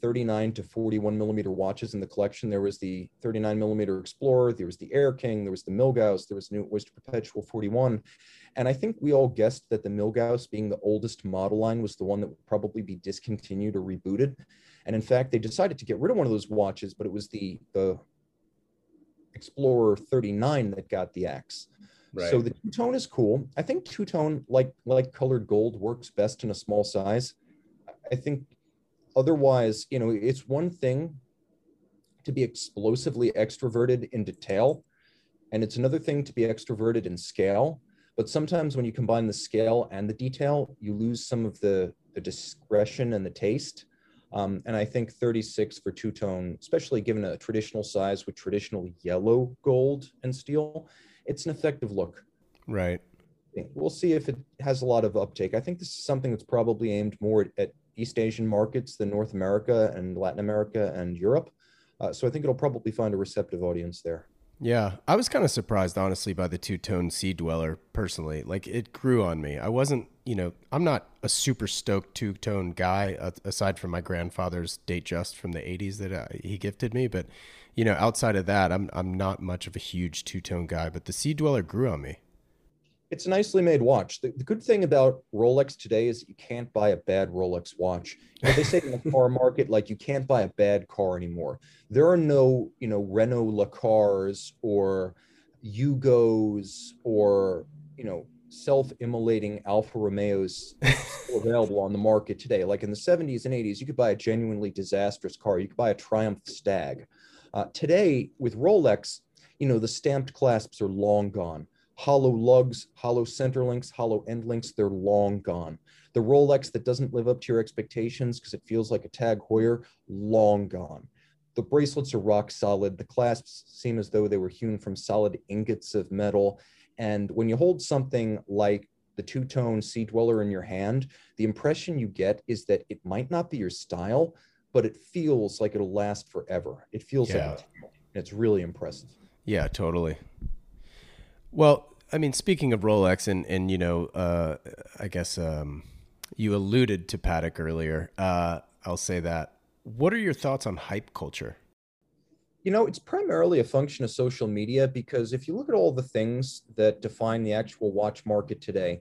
39 to 41 millimeter watches in the collection. There was the 39 millimeter Explorer, there was the Air King, there was the Milgauss, there was the new Oyster Perpetual 41. And I think we all guessed that the Milgauss, being the oldest model line, was the one that would probably be discontinued or rebooted. And in fact, they decided to get rid of one of those watches, but it was the the Explorer 39 that got the axe. So the two tone is cool. I think two tone, like like colored gold, works best in a small size. I think otherwise, you know, it's one thing to be explosively extroverted in detail, and it's another thing to be extroverted in scale. But sometimes when you combine the scale and the detail, you lose some of the the discretion and the taste. Um, and I think 36 for two tone, especially given a traditional size with traditional yellow gold and steel, it's an effective look. Right. We'll see if it has a lot of uptake. I think this is something that's probably aimed more at, at East Asian markets than North America and Latin America and Europe. Uh, so I think it'll probably find a receptive audience there. Yeah, I was kind of surprised, honestly, by the two tone Sea Dweller personally. Like, it grew on me. I wasn't, you know, I'm not a super stoked two tone guy, uh, aside from my grandfather's Datejust from the 80s that uh, he gifted me. But, you know, outside of that, I'm, I'm not much of a huge two tone guy, but the Sea Dweller grew on me it's a nicely made watch. The, the, good thing about Rolex today is you can't buy a bad Rolex watch. You know, they say in the car market, like you can't buy a bad car anymore. There are no, you know, Renault Le or Yugos or, you know, self-immolating Alfa Romeos available on the market today. Like in the 70s and 80s, you could buy a genuinely disastrous car. You could buy a Triumph Stag. Uh, today, with Rolex, you know, the stamped clasps are long gone hollow lugs, hollow center links, hollow end links, they're long gone. The Rolex that doesn't live up to your expectations because it feels like a Tag Heuer, long gone. The bracelets are rock solid. The clasps seem as though they were hewn from solid ingots of metal. And when you hold something like the two tone Sea Dweller in your hand, the impression you get is that it might not be your style, but it feels like it'll last forever. It feels yeah. like it's really impressive. Yeah, totally. Well, I mean, speaking of Rolex, and and you know, uh, I guess um, you alluded to Patek earlier. Uh, I'll say that. What are your thoughts on hype culture? You know, it's primarily a function of social media because if you look at all the things that define the actual watch market today,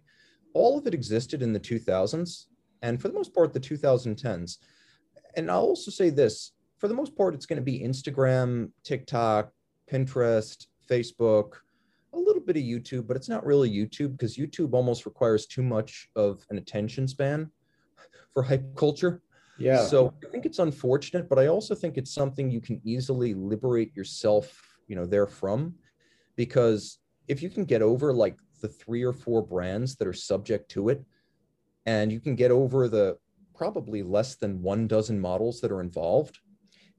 all of it existed in the 2000s and for the most part the 2010s. And I'll also say this for the most part, it's going to be Instagram, TikTok, Pinterest, Facebook, a little bit of YouTube, but it's not really YouTube because YouTube almost requires too much of an attention span for hype culture. Yeah. So I think it's unfortunate, but I also think it's something you can easily liberate yourself, you know, therefrom, because if you can get over like the three or four brands that are subject to it, and you can get over the probably less than one dozen models that are involved.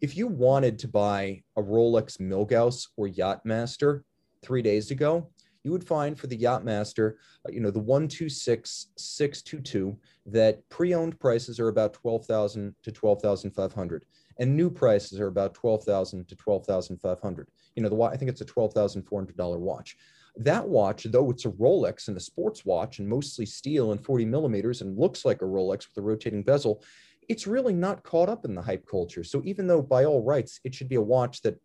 If you wanted to buy a Rolex Milgauss or Yachtmaster, three days ago, you would find for the Yachtmaster, uh, you know, the 126622, that pre-owned prices are about 12,000 to 12,500 and new prices are about 12,000 to 12,500. You know, the I think it's a $12,400 watch. That watch, though it's a Rolex and a sports watch and mostly steel and 40 millimeters and looks like a Rolex with a rotating bezel, it's really not caught up in the hype culture. So even though by all rights it should be a watch that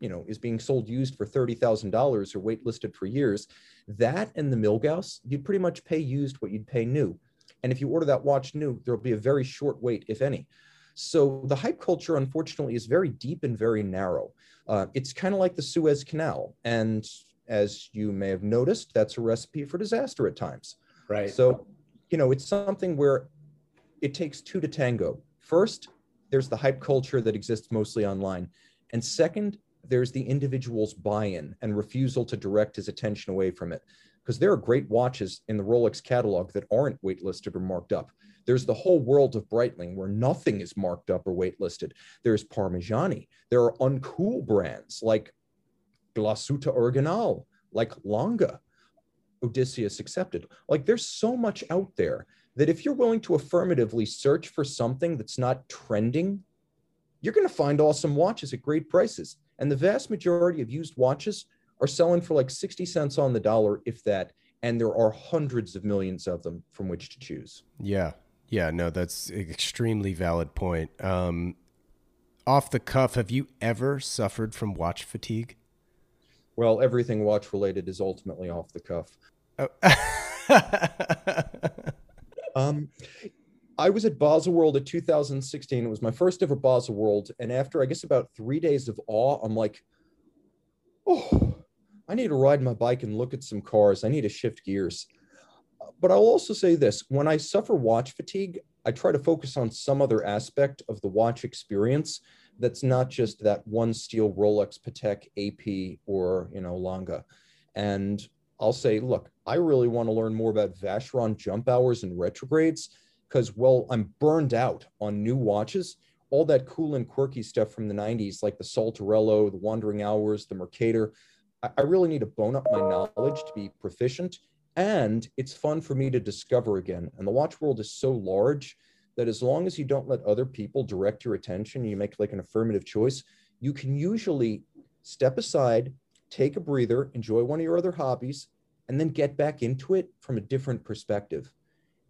you know is being sold used for $30,000 or waitlisted for years, that and the Milgauss, you'd pretty much pay used what you'd pay new. And if you order that watch new, there'll be a very short wait, if any. So the hype culture, unfortunately, is very deep and very narrow. Uh, it's kind of like the Suez Canal. And as you may have noticed, that's a recipe for disaster at times. Right. So, you know, it's something where it takes two to tango. First, there's the hype culture that exists mostly online. And second, there's the individual's buy-in and refusal to direct his attention away from it because there are great watches in the Rolex catalog that aren't waitlisted or marked up. There's the whole world of Breitling where nothing is marked up or waitlisted. There's Parmigiani. There are uncool brands like Glashütte Original, like Lange, Odysseus accepted. Like there's so much out there that if you're willing to affirmatively search for something that's not trending, you're going to find awesome watches at great prices. And the vast majority of used watches are selling for like 60 cents on the dollar, if that. And there are hundreds of millions of them from which to choose. Yeah. Yeah. No, that's an extremely valid point. Um, off the cuff, have you ever suffered from watch fatigue? Well, everything watch related is ultimately off the cuff. Oh. um, I was at Baselworld at 2016. It was my first ever Baselworld. And after, I guess, about three days of awe, I'm like, oh, I need to ride my bike and look at some cars. I need to shift gears. But I'll also say this when I suffer watch fatigue, I try to focus on some other aspect of the watch experience that's not just that one steel Rolex Patek AP or, you know, Lange. And I'll say, look, I really want to learn more about Vacheron jump hours and retrogrades because well i'm burned out on new watches all that cool and quirky stuff from the 90s, like the Saltarello, the Wandering Hours, the Mercator. I, I really need to bone up my knowledge to be proficient. And it's fun for me to discover again. And the watch world is so large that as long as you don't let other people direct your attention, you make like an affirmative choice, you can usually step aside, take a breather, enjoy one of your other hobbies, and then get back into it from a different perspective.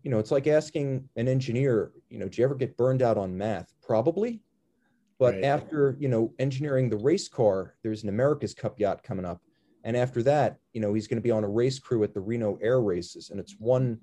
You know, it's like asking an engineer, you know, do you ever get burned out on math? Probably. But right. after, you know, engineering the race car, there's an America's Cup yacht coming up. And after that, you know, he's going to be on a race crew at the Reno Air Races. And it's one,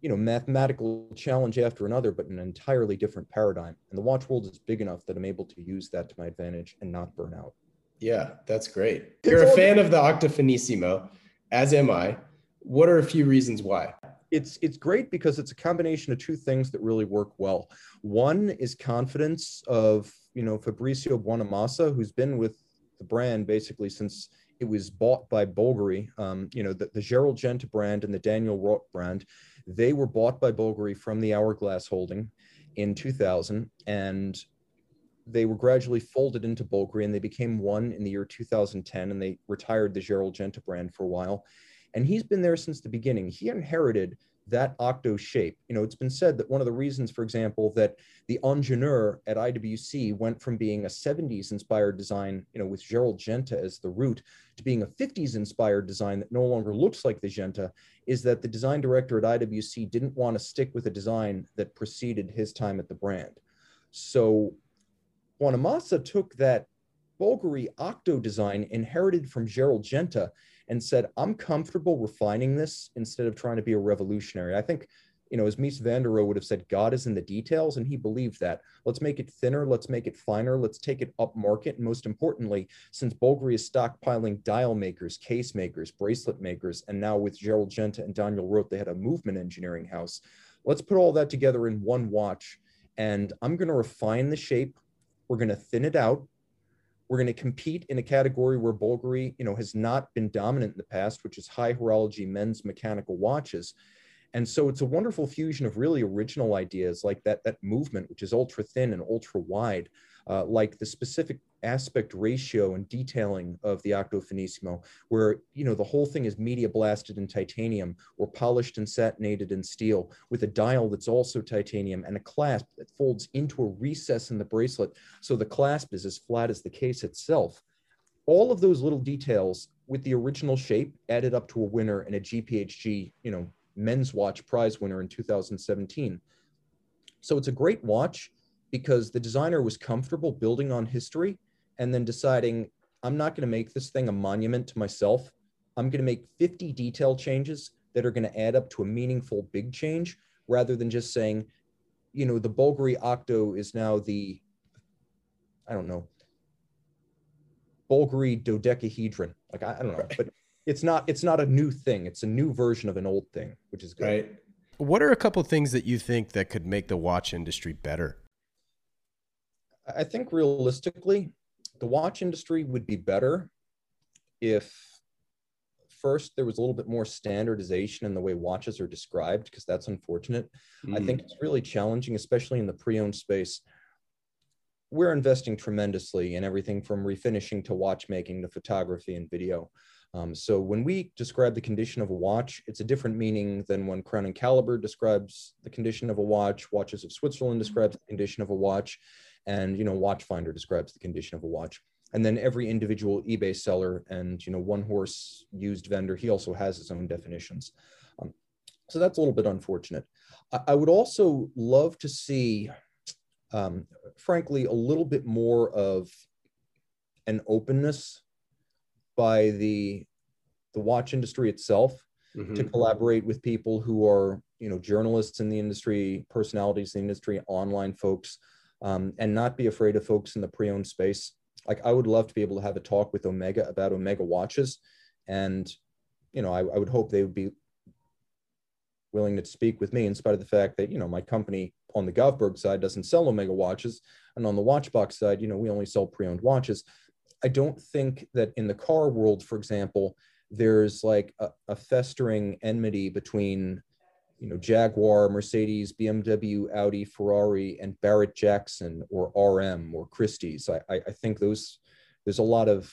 you know, mathematical challenge after another, but an entirely different paradigm. And the watch world is big enough that I'm able to use that to my advantage and not burn out. Yeah, that's great. You're a fan of the Octofinissimo, as am I. What are a few reasons why? It's it's great because it's a combination of two things that really work well. One is confidence of you know Fabrizio Buonamassa, who's been with the brand basically since it was bought by Bulgari. Um, you know the, the Gerald Genta brand and the Daniel Roth brand, they were bought by Bulgari from the Hourglass Holding in 2000, and they were gradually folded into Bulgari and they became one in the year 2010 and they retired the Gerald Genta brand for a while. And he's been there since the beginning. He inherited that octo shape. You know, it's been said that one of the reasons, for example, that the Ingenieur at IWC went from being a 70s inspired design, you know, with Gerald Genta as the root, to being a 50s inspired design that no longer looks like the Genta, is that the design director at IWC didn't want to stick with a design that preceded his time at the brand. So Buonamassa took that Bulgari Octo design inherited from Gerald Genta and said, I'm comfortable refining this instead of trying to be a revolutionary. I think, you know, as Mies van der Rohe would have said, God is in the details, and he believed that. Let's make it thinner, let's make it finer, let's take it up market. And most importantly, since Bulgari is stockpiling dial makers, case makers, bracelet makers, and now with Gerald Genta and Daniel Roth, they had a movement engineering house. Let's put all that together in one watch. And I'm going to refine the shape we're going to thin it out. We're going to compete in a category where Bulgari, you know, has not been dominant in the past, which is high horology men's mechanical watches. And so it's a wonderful fusion of really original ideas like that, that movement, which is ultra thin and ultra wide, uh, like the specific aspect ratio and detailing of the Octo Finissimo, where you know the whole thing is media blasted in titanium or polished and satinated in steel, with a dial that's also titanium and a clasp that folds into a recess in the bracelet, so the clasp is as flat as the case itself. All of those little details with the original shape added up to a winner in a GPHG, you know, men's watch prize winner in 2017. So it's a great watch because the designer was comfortable building on history and then deciding I'm not going to make this thing a monument to myself. I'm going to make 50 detail changes that are going to add up to a meaningful big change rather than just saying, you know, the Bulgari Octo is now the, I don't know, Bulgari dodecahedron. Like, I, I don't know, right. but it's not, it's not a new thing. It's a new version of an old thing, which is good. Right. What are a couple things that you think that could make the watch industry better? I think realistically, the watch industry would be better if first there was a little bit more standardization in the way watches are described because that's unfortunate. Mm. i think it's really challenging especially in the pre-owned space. We're investing tremendously in everything from refinishing to watchmaking to photography and video. Um, so when we describe the condition of a watch, it's a different meaning than when Crown and Caliber describes the condition of a watch, Watches of Switzerland describes the condition of a watch and you know watch finder describes the condition of a watch. And then every individual ebay seller and you know one horse used vendor he also has his own definitions. Um, so that's a little bit unfortunate. I, I would also love to see um, frankly a little bit more of an openness by the the watch industry itself mm-hmm. to collaborate with people who are you know journalists in the industry personalities in the industry online folks um, and not be afraid of folks in the pre-owned space. Like I would love to be able to have a talk with Omega about Omega watches, and you know I, I would hope they would be willing to speak with me in spite of the fact that you know my company on the Govberg side doesn't sell Omega watches, and on the Watchbox side, you know we only sell pre-owned watches. I don't think that in the car world, for example, there's like a, a festering enmity between you know, Jaguar, Mercedes, BMW, Audi, Ferrari, and Barrett Jackson or RM or Christie's. I, I, I think those there's a lot of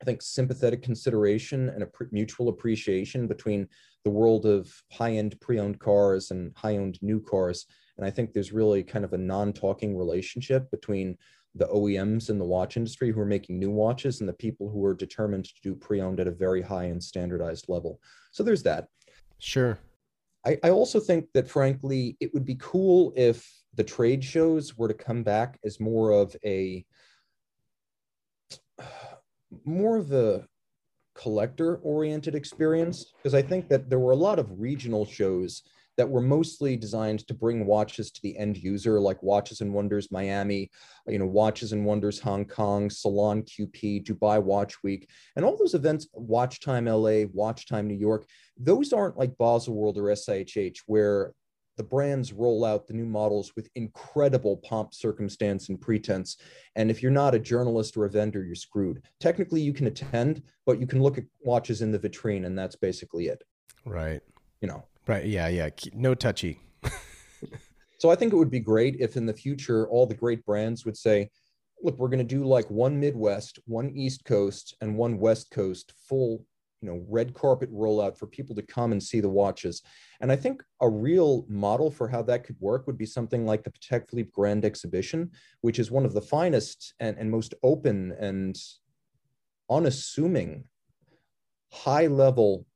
I think sympathetic consideration and a mutual appreciation between the world of high-end pre-owned cars and high-owned new cars. And I think there's really kind of a non-talking relationship between the OEMs in the watch industry who are making new watches and the people who are determined to do pre-owned at a very high and standardized level. So there's that. Sure. I, I also think that frankly, it would be cool if the trade shows were to come back as more of a more of a collector oriented experience because I think that there were a lot of regional shows that were mostly designed to bring watches to the end user, like Watches and Wonders Miami, you know, Watches and Wonders Hong Kong, Salon QP, Dubai Watch Week, and all those events, Watch Time LA, Watch Time New York. Those aren't like Baselworld or SIHH, where the brands roll out the new models with incredible pomp, circumstance, and pretense. And if you're not a journalist or a vendor, you're screwed. Technically, you can attend, but you can look at watches in the vitrine, and that's basically it. Right. You know. Right. Yeah. Yeah. No touchy. so I think it would be great if in the future all the great brands would say, look, we're going to do like one Midwest, one East Coast, and one West Coast full you know red carpet rollout for people to come and see the watches and i think a real model for how that could work would be something like the patek philippe grand exhibition which is one of the finest and, and most open and unassuming high level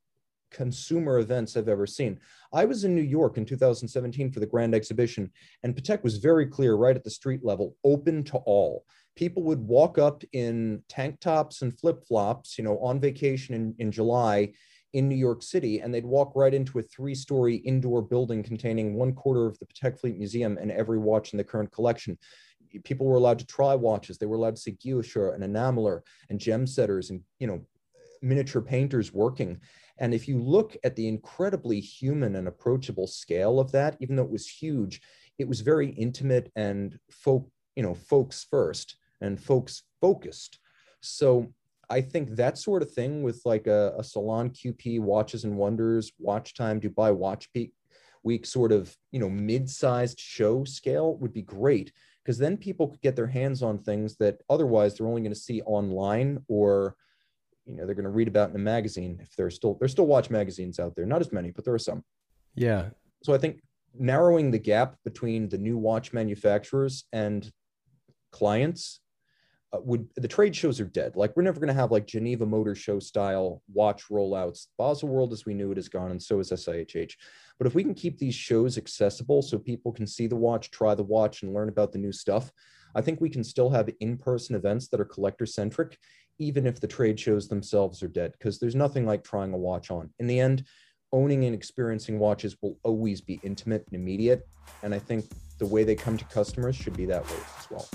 consumer events I've ever seen. I was in New York in 2017 for the Grand Exhibition, and Patek was very clear right at the street level, open to all people would walk up in tank tops and flip flops, you know, on vacation in, in July in New York City, and they'd walk right into a three story indoor building containing one quarter of the Patek Philippe Museum and every watch in the current collection. People were allowed to try watches. They were allowed to see guilloche and enameler and gem setters and, you know, miniature painters working. And if you look at the incredibly human and approachable scale of that, even though it was huge, it was very intimate and folk, you know, folks first and folks focused. So I think that sort of thing with like a, a salon QP watches and wonders, watch time, Dubai watch peak week sort of, you know, mid-sized show scale would be great because then people could get their hands on things that otherwise they're only going to see online or you know they're going to read about in a magazine if there's still there's still watch magazines out there not as many but there are some yeah so i think narrowing the gap between the new watch manufacturers and clients uh, would the trade shows are dead. Like we're never going to have like Geneva Motor Show style watch rollouts. Baselworld as we knew it is gone, and so is SIHH. But if we can keep these shows accessible so people can see the watch, try the watch, and learn about the new stuff, I think we can still have in-person events that are collector centric, even if the trade shows themselves are dead. Because there's nothing like trying a watch on. In the end, owning and experiencing watches will always be intimate and immediate, and I think the way they come to customers should be that way as well.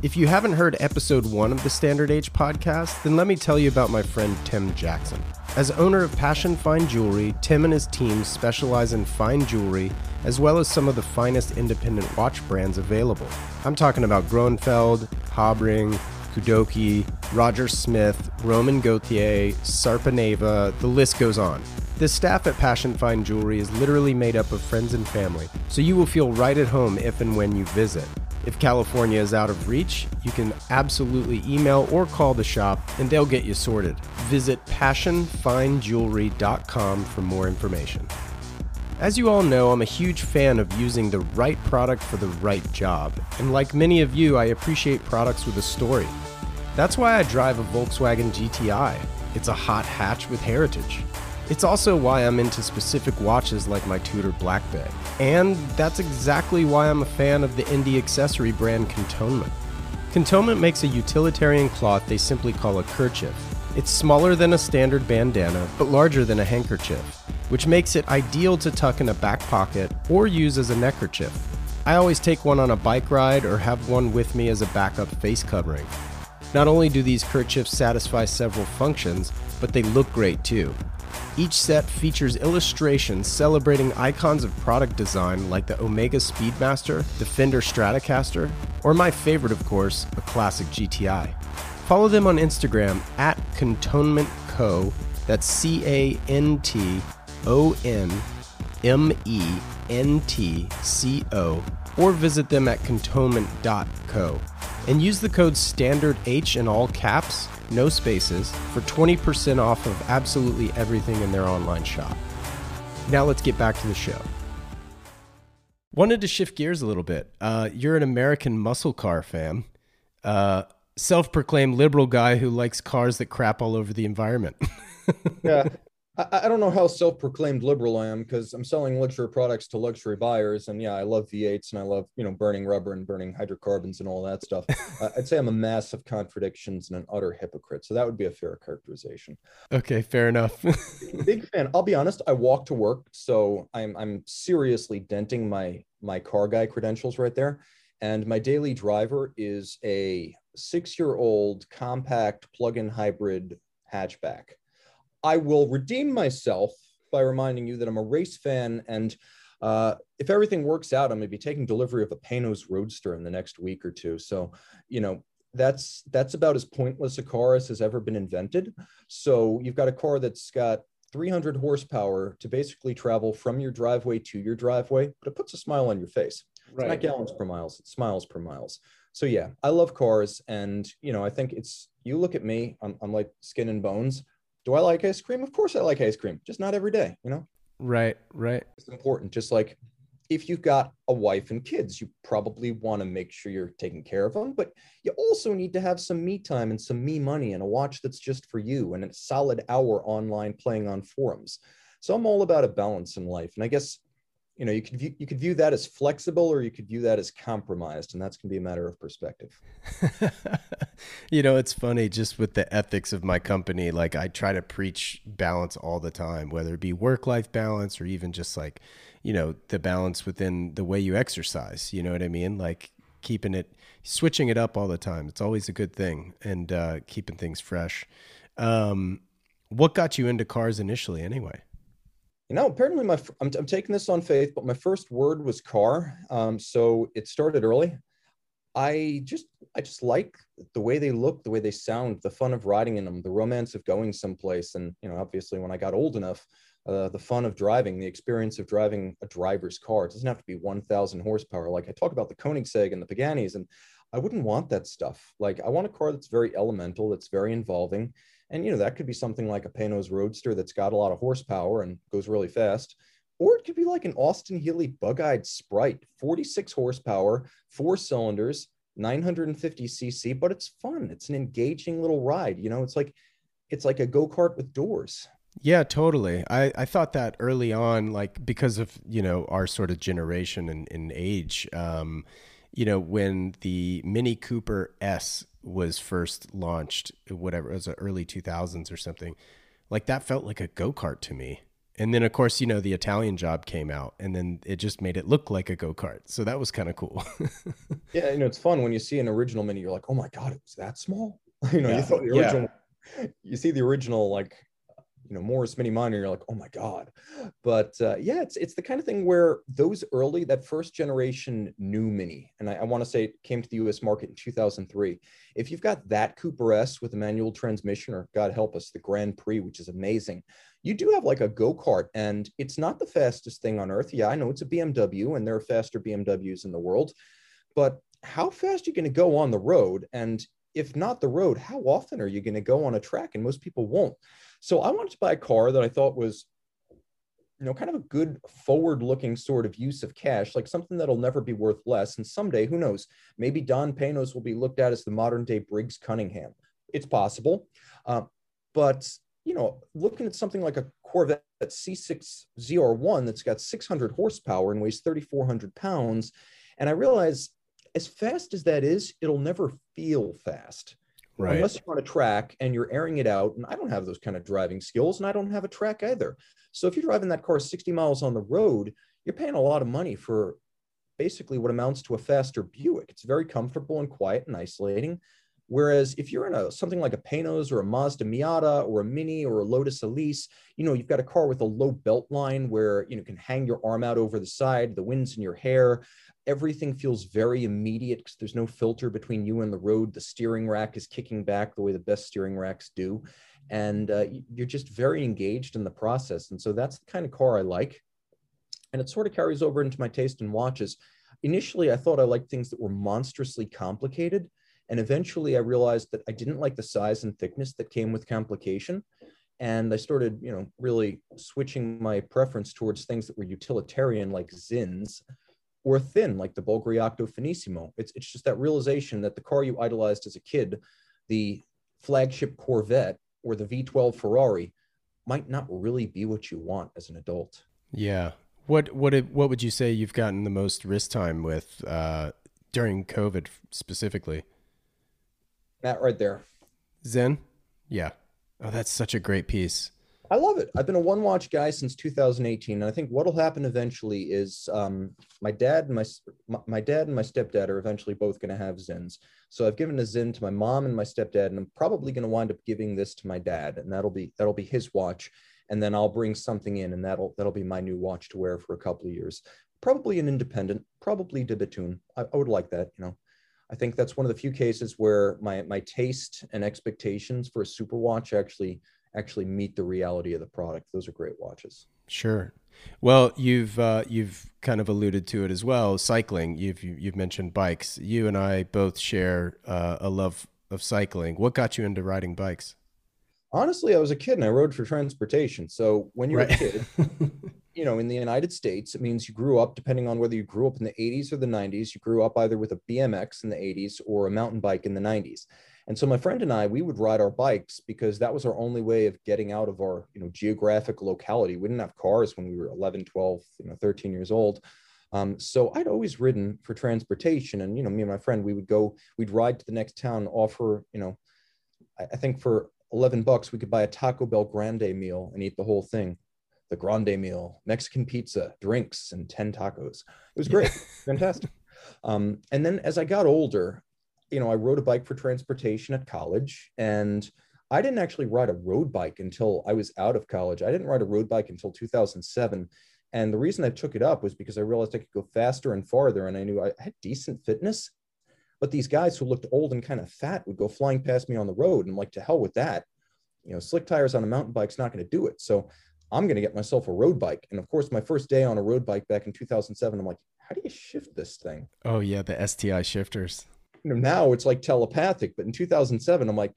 If you haven't heard episode one of the Standard H podcast, then let me tell you about my friend Tim Jackson. As owner of Passion Fine Jewelry, Tim and his team specialize in fine jewelry as well as some of the finest independent watch brands available. I'm talking about Grönefeld, Habring, Kudoke, Roger Smith, Romain Gauthier, Sarpaneva, the list goes on. The staff at Passion Fine Jewelry is literally made up of friends and family, so you will feel right at home if and when you visit. If California is out of reach, you can absolutely email or call the shop and they'll get you sorted. Visit passionfinejewelry.com for more information. As you all know, I'm a huge fan of using the right product for the right job, and like many of you, I appreciate products with a story. That's why I drive a Volkswagen GTI. It's a hot hatch with heritage. It's also why I'm into specific watches like my Tudor Black Bay. And that's exactly why I'm a fan of the indie accessory brand Cantonment. Cantonment makes a utilitarian cloth they simply call a kerchief. It's smaller than a standard bandana, but larger than a handkerchief, which makes it ideal to tuck in a back pocket or use as a neckerchief. I always take one on a bike ride or have one with me as a backup face covering. Not only do these kerchiefs satisfy several functions, but they look great too. Each set features illustrations celebrating icons of product design like the Omega Speedmaster, the Fender Stratocaster, or my favorite, of course, a classic GTI. Follow them on Instagram at Cantonment Co. That's C A N T O N M E N T C O, or visit them at cantonment.co and use the code standard H in all caps, no spaces, for 20% off of absolutely everything in their online shop. Now let's get back to the show. Wanted to shift gears a little bit. Uh, you're an American muscle car fan, uh, self proclaimed liberal guy who likes cars that crap all over the environment. yeah, I, I don't know how self-proclaimed liberal I am because I'm selling luxury products to luxury buyers, and yeah, I love V8s and I love you know burning rubber and burning hydrocarbons and all that stuff. uh, I'd say I'm a mass of contradictions and an utter hypocrite. So that would be a fair characterization. Okay, fair enough. Big fan. I'll be honest. I walk to work, so I'm I'm seriously denting my my car guy credentials right there. And my daily driver is a six-year-old compact plug-in hybrid hatchback. I will redeem myself by reminding you that I'm a race fan. And uh, if everything works out, I'm going to be taking delivery of a Panoz Roadster in the next week or two. So, you know, that's that's about as pointless a car as has ever been invented. So you've got a car that's got 300 horsepower to basically travel from your driveway to your driveway, but it puts a smile on your face. Right. It's not gallons per miles, it's miles per miles. So yeah, I love cars, and you know, I think it's you look at me, I'm, I'm like skin and bones. Do I like ice cream? Of course I like ice cream, just not every day, you know? Right, right. It's important. Just like if you've got a wife and kids, you probably want to make sure you're taking care of them, but you also need to have some me time and some me money and a watch that's just for you and a solid hour online playing on forums. So I'm all about a balance in life. And I guess you know you could view, you could view that as flexible or you could view that as compromised and that's going to be a matter of perspective. You know it's funny just with the ethics of my company like i try to preach balance all the time whether it be work life balance or even just like you know the balance within the way you exercise you know what i mean? Like keeping it switching it up all the time it's always a good thing and uh, keeping things fresh. Um, what got you into cars initially anyway you know, apparently my I'm, I'm taking this on faith, but my first word was car. Um, so it started early. I just I just like the way they look, the way they sound, the fun of riding in them, the romance of going someplace, and you know, obviously when I got old enough, uh, the fun of driving, the experience of driving a driver's car. It doesn't have to be 1,000 horsepower. Like I talk about the Koenigsegg and the Paganis, and I wouldn't want that stuff. Like I want a car that's very elemental, that's very involving, and you know that could be something like a Panoz Roadster that's got a lot of horsepower and goes really fast, or it could be like an Austin Healey bug-eyed Sprite, 46 horsepower, four cylinders, 950 cc, but it's fun. It's an engaging little ride. You know, it's like it's like a go-kart with doors. Yeah, totally. I, I thought that early on, like because of you know our sort of generation and, and age, um, you know, when the Mini Cooper S was first launched, whatever it was, uh, early 2000s or something, like that felt like a go kart to me. And then, of course, you know, the Italian job came out and then it just made it look like a go kart. So that was kind of cool. yeah. You know, it's fun when you see an original mini, you're like, oh my God, it was that small. you know, yeah. you thought the original, yeah. you see the original like you know Morris Mini Minor, you're like, oh my god. But uh, yeah, it's it's the kind of thing where those early, that first generation new Mini, and I, I want to say it came to the U.S. market in 2003. If you've got that Cooper S with a manual transmission, or God help us, the Grand Prix, which is amazing, you do have like a go kart, and it's not the fastest thing on earth. Yeah, I know it's a BMW, and there are faster BMWs in the world, but how fast are you going to go on the road? And if not the road, how often are you going to go on a track? And most people won't. So I wanted to buy a car that I thought was, you know, kind of a good forward looking sort of use of cash, like something that'll never be worth less. And someday, who knows, maybe Don Panoz will be looked at as the modern day Briggs Cunningham. It's possible. Uh, but, you know, looking at something like a Corvette C6 ZR1 that's got 600 horsepower and weighs 3,400 pounds. And I realize as fast as that is, it'll never feel fast right. unless you're on a track and you're airing it out. And I don't have those kind of driving skills, and I don't have a track either. So if you're driving that car 60 miles on the road, you're paying a lot of money for basically what amounts to a faster Buick. It's very comfortable and quiet and isolating. Whereas if you're in a something like a Panoz or a Mazda Miata or a Mini or a Lotus Elise, you know, you've got a car with a low belt line where you know can hang your arm out over the side, the wind's in your hair everything feels very immediate because there's no filter between you and the road. The steering rack is kicking back the way the best steering racks do. and uh, you're just very engaged in the process. And so that's the kind of car I like. And it sort of carries over into my taste in watches. Initially, I thought I liked things that were monstrously complicated. And eventually, I realized that I didn't like the size and thickness that came with complication. And I started, you know, really switching my preference towards things that were utilitarian, like Sinns or thin, like the Bulgari Octo Finissimo. It's, it's just that realization that the car you idolized as a kid, the flagship Corvette, or the V12 Ferrari might not really be what you want as an adult. Yeah. What what what would you say you've gotten the most wrist time with uh, during COVID specifically? That right there. Sinn? Yeah. Oh, that's such a great piece. I love it. I've been a one watch guy since 2018, and I think what'll happen eventually is um, my dad and my my dad and my stepdad are eventually both going to have Sinns. So I've given a Sinn to my mom and my stepdad, and I'm probably going to wind up giving this to my dad, and that'll be that'll be his watch, and then I'll bring something in, and that'll that'll be my new watch to wear for a couple of years. Probably an independent, probably Bethune. I, I would like that, you know. I think that's one of the few cases where my my taste and expectations for a super watch actually actually meet the reality of the product. Those are great watches. Sure. Well, you've uh, you've kind of alluded to it as well. Cycling. You've you've mentioned bikes. You and I both share uh, a love of cycling. What got you into riding bikes? Honestly, I was a kid and I rode for transportation. So when you're right. a kid, you know, in the United States, it means you grew up, depending on whether you grew up in the 80s or the 90s, you grew up either with a BMX in the 80s or a mountain bike in the 90s. And so my friend and I, we would ride our bikes because that was our only way of getting out of our, you know, geographic locality. We didn't have cars when we were 11, 12, you know, 13 years old. Um, so I'd always ridden for transportation. And, you know, me and my friend, we would go, we'd ride to the next town, offer, you know, I, I think for 11 bucks, we could buy a Taco Bell Grande meal and eat the whole thing. The Grande meal, Mexican pizza, drinks, and 10 tacos. It was great. Fantastic. Um, and then as I got older, you know, I rode a bike for transportation at college and I didn't actually ride a road bike until I was out of college. I didn't ride a road bike until 2007. And the reason I took it up was because I realized I could go faster and farther and I knew I had decent fitness. But these guys who looked old and kind of fat would go flying past me on the road and I'm like, to hell with that. You know, slick tires on a mountain bike's not going to do it. So I'm going to get myself a road bike. And of course, my first day on a road bike back in 2007, I'm like, how do you shift this thing? Oh, yeah, the STI shifters you know, now it's like telepathic, but in 2007, I'm like,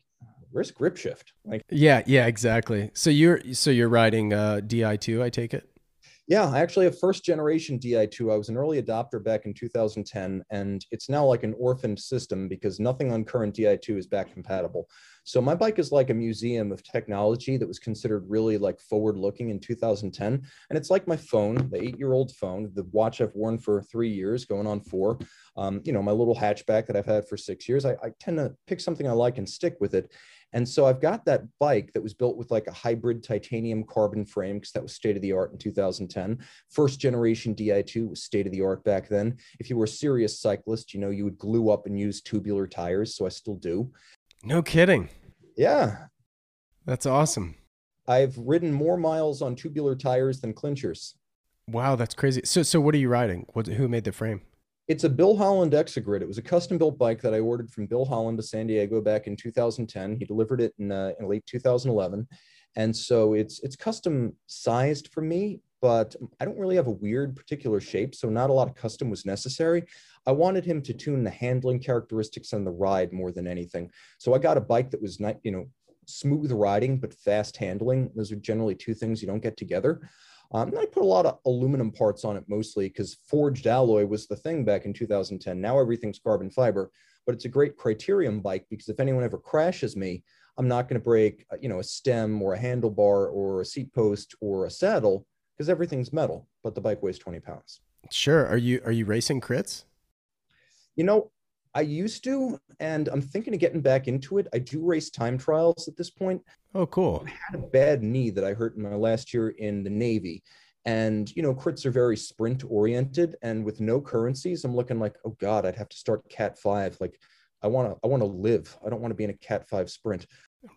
where's grip shift? Like, yeah, yeah, exactly. So you're so you're riding uh, Di2, I take it. Yeah, I actually have first generation Di2. I was an early adopter back in 2010, and it's now like an orphaned system because nothing on current Di2 is back compatible. So my bike is like a museum of technology that was considered really like forward looking in 2010. And it's like my phone, the eight year old phone, the watch I've worn for three years, going on four. Um, you know, my little hatchback that I've had for six years. I, I tend to pick something I like and stick with it. And so I've got that bike that was built with like a hybrid titanium carbon frame because that was state of the art in 2010. First generation Di2 was state of the art back then. If you were a serious cyclist, you know, you would glue up and use tubular tires. So I still do. No kidding. Yeah. That's awesome. I've ridden more miles on tubular tires than clinchers. Wow, that's crazy. So, so what are you riding? What, who made the frame? It's a Bill Holland Exogrid. It was a custom built bike that I ordered from Bill Holland to San Diego back in 2010. He delivered it in, uh, in late 2011, and so it's it's custom sized for me. But I don't really have a weird particular shape, so not a lot of custom was necessary. I wanted him to tune the handling characteristics and the ride more than anything. So I got a bike that was not, you know, smooth riding but fast handling. Those are generally two things you don't get together. Um, I put a lot of aluminum parts on it mostly because forged alloy was the thing back in 2010. Now everything's carbon fiber, but it's a great criterium bike because if anyone ever crashes me, I'm not going to break, uh, you know, a stem or a handlebar or a seat post or a saddle because everything's metal, but the bike weighs 20 pounds. Sure. Are you are you racing crits? You know, I used to, and I'm thinking of getting back into it. I do race time trials at this point. Oh, cool. I had a bad knee that I hurt in my last year in the Navy. And, you know, crits are very sprint oriented. And with no currencies, I'm looking like, oh God, I'd have to start cat five. Like, I want to, I want to live. I don't want to be in a cat five sprint.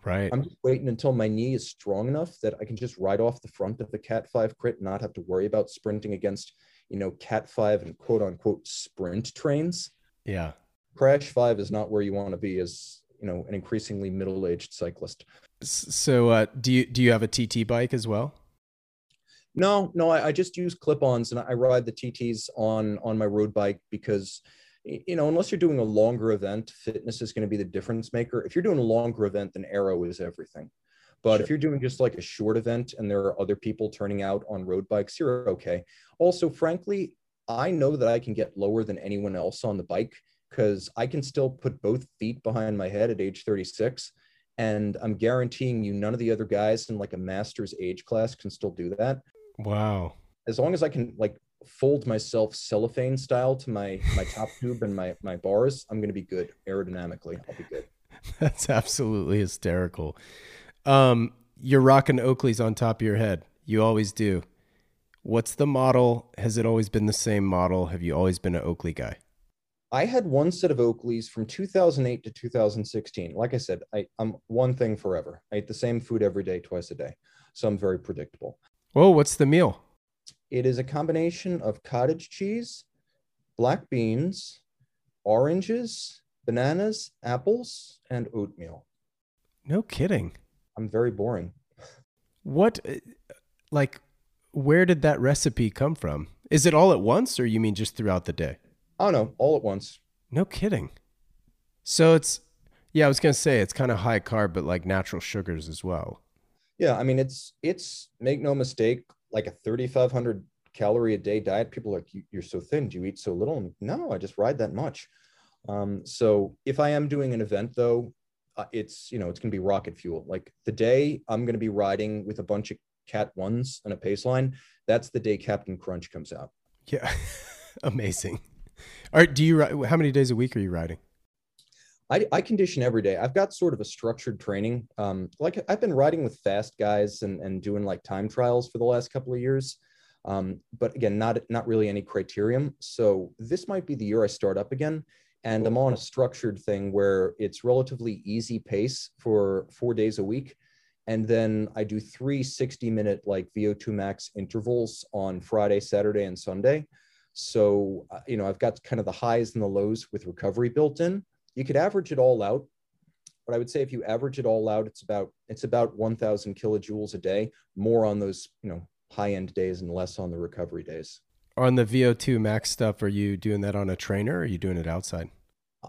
Right. I'm just waiting until my knee is strong enough that I can just ride off the front of the cat five crit and not have to worry about sprinting against, you know, cat five and quote unquote sprint trains. Yeah. Crash five is not where you want to be as, you know, an increasingly middle aged cyclist. So, uh, do you do you have a TT bike as well? No, no, I, I just use clip-ons and I ride the TTs on on my road bike because you know, unless you're doing a longer event, fitness is going to be the difference maker. If you're doing a longer event, then arrow is everything. But sure. if you're doing just like a short event and there are other people turning out on road bikes, you're okay. Also, frankly, I know that I can get lower than anyone else on the bike because I can still put both feet behind my head at age 36. And I'm guaranteeing you, none of the other guys in like a master's age class can still do that. Wow. As long as I can like fold myself cellophane style to my my top tube and my my bars, I'm going to be good aerodynamically. I'll be good. That's absolutely hysterical. Um, you're rocking Oakleys on top of your head. You always do. What's the model? Has it always been the same model? Have you always been an Oakley guy? I had one set of Oakleys from 2008 to 2016. Like I said, I, I'm one thing forever. I eat the same food every day, twice a day. So I'm very predictable. Whoa, what's the meal? It is a combination of cottage cheese, black beans, oranges, bananas, apples, and oatmeal. No kidding. I'm very boring. What, uh, like, where did that recipe come from? Is it all at once, or you mean just throughout the day? Oh no, all at once. No kidding. So it's, yeah, I was gonna say it's kind of high carb, but like natural sugars as well. Yeah, I mean it's it's make no mistake, like a 3,500 calorie a day diet. People are like, you're so thin. Do you eat so little? no, I just ride that much. Um, so if I am doing an event though, uh, it's you know it's going to be rocket fuel like the day i'm going to be riding with a bunch of cat ones and a pace line that's the day captain crunch comes out yeah amazing all right do you how many days a week are you riding I, I condition every day. I've got sort of a structured training. Um, like I've been riding with fast guys and, and doing like time trials for the last couple of years. Um, but again, not not really any criterium. So this might be the year I start up again and I'm on a structured thing where it's relatively easy pace for four days a week. And then I do three 60 minute like VO2 max intervals on Friday, Saturday, and Sunday. So, uh, you know, I've got kind of the highs and the lows with recovery built in. You could average it all out. But I would say if you average it all out, it's about it's about 1,000 kilojoules a day, more on those you know high end days and less on the recovery days on the VO2 max stuff, are you doing that on a trainer or are you doing it outside?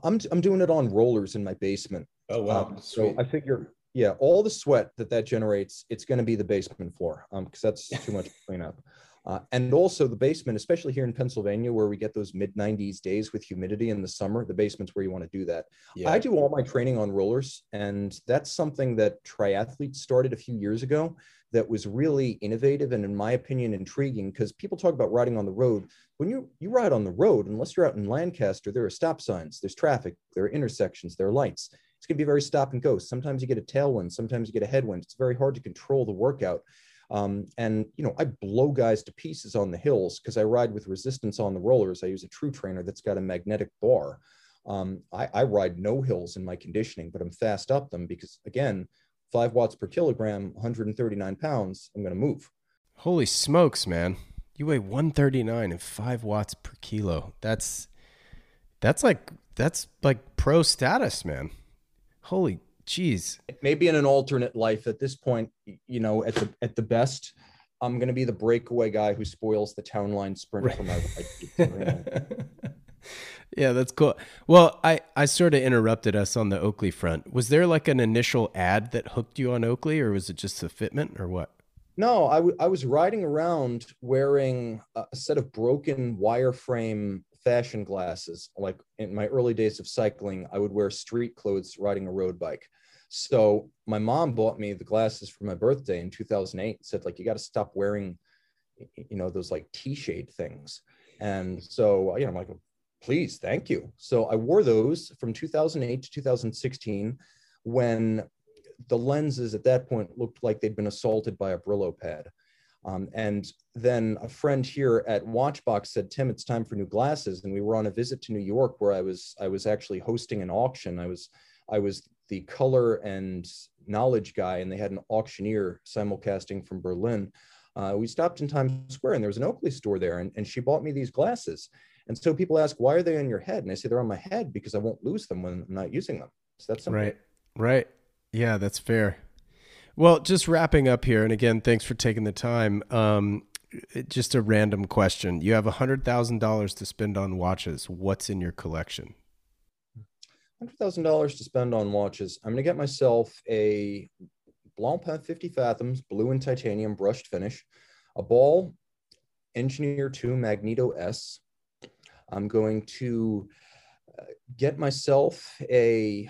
I'm, I'm doing it on rollers in my basement. Oh, wow. Um, so I figure, yeah, all the sweat that that generates, it's going to be the basement floor because um, that's too much to clean up. Uh, and also the basement, especially here in Pennsylvania, where we get those mid 90s days with humidity in the summer, the basement's where you want to do that. Yeah. I do all my training on rollers, and that's something that triathletes started a few years ago that was really innovative and, in my opinion, intriguing because people talk about riding on the road. When you, you ride on the road, unless you're out in Lancaster, there are stop signs, there's traffic, there are intersections, there are lights. It's going to be very stop and go. Sometimes you get a tailwind, sometimes you get a headwind. It's very hard to control the workout. Um, and you know, I blow guys to pieces on the hills because I ride with resistance on the rollers. I use a true trainer that's got a magnetic bar. Um, I, I, ride no hills in my conditioning, but I'm fast up them because again, five watts per kilogram, 139 pounds, I'm going to move. Holy smokes, man! You weigh 139 and five watts per kilo. That's that's like that's like pro status, man. Holy Jeez. Maybe in an alternate life at this point, you know, at the at the best, I'm going to be the breakaway guy who spoils the town line sprint right. for my ride. yeah, that's cool. Well, I I sort of interrupted us on the Oakley front. Was there like an initial ad that hooked you on Oakley, or was it just the fitment, or what? No, I, w- I was riding around wearing a set of broken wireframe fashion glasses. Like in my early days of cycling, I would wear street clothes riding a road bike. So my mom bought me the glasses for my birthday in 2008. Said like you got to stop wearing, you know, those like T-shade things. And so you know, I'm like, please, thank you. So I wore those from 2008 to 2016, when the lenses at that point looked like they'd been assaulted by a Brillo pad. Um, and then a friend here at Watchbox said, "Tim, it's time for new glasses." And we were on a visit to New York, where I was I was actually hosting an auction. I was I was the color and knowledge guy, and they had an auctioneer simulcasting from Berlin. Uh, we stopped in Times Square, and there was an Oakley store there, and, and she bought me these glasses. And so people ask, "Why are they on your head?" And I say, "They're on my head because I won't lose them when I'm not using them." So that's right, right. Yeah, that's fair. Well, just wrapping up here, and again, thanks for taking the time. Um, just a random question. You have $100,000 to spend on watches. What's in your collection? $100,000 to spend on watches. I'm going to get myself a Blancpain 50 Fathoms, blue and titanium brushed finish, a ball Engineer 2 Magneto S. I'm going to uh, get myself a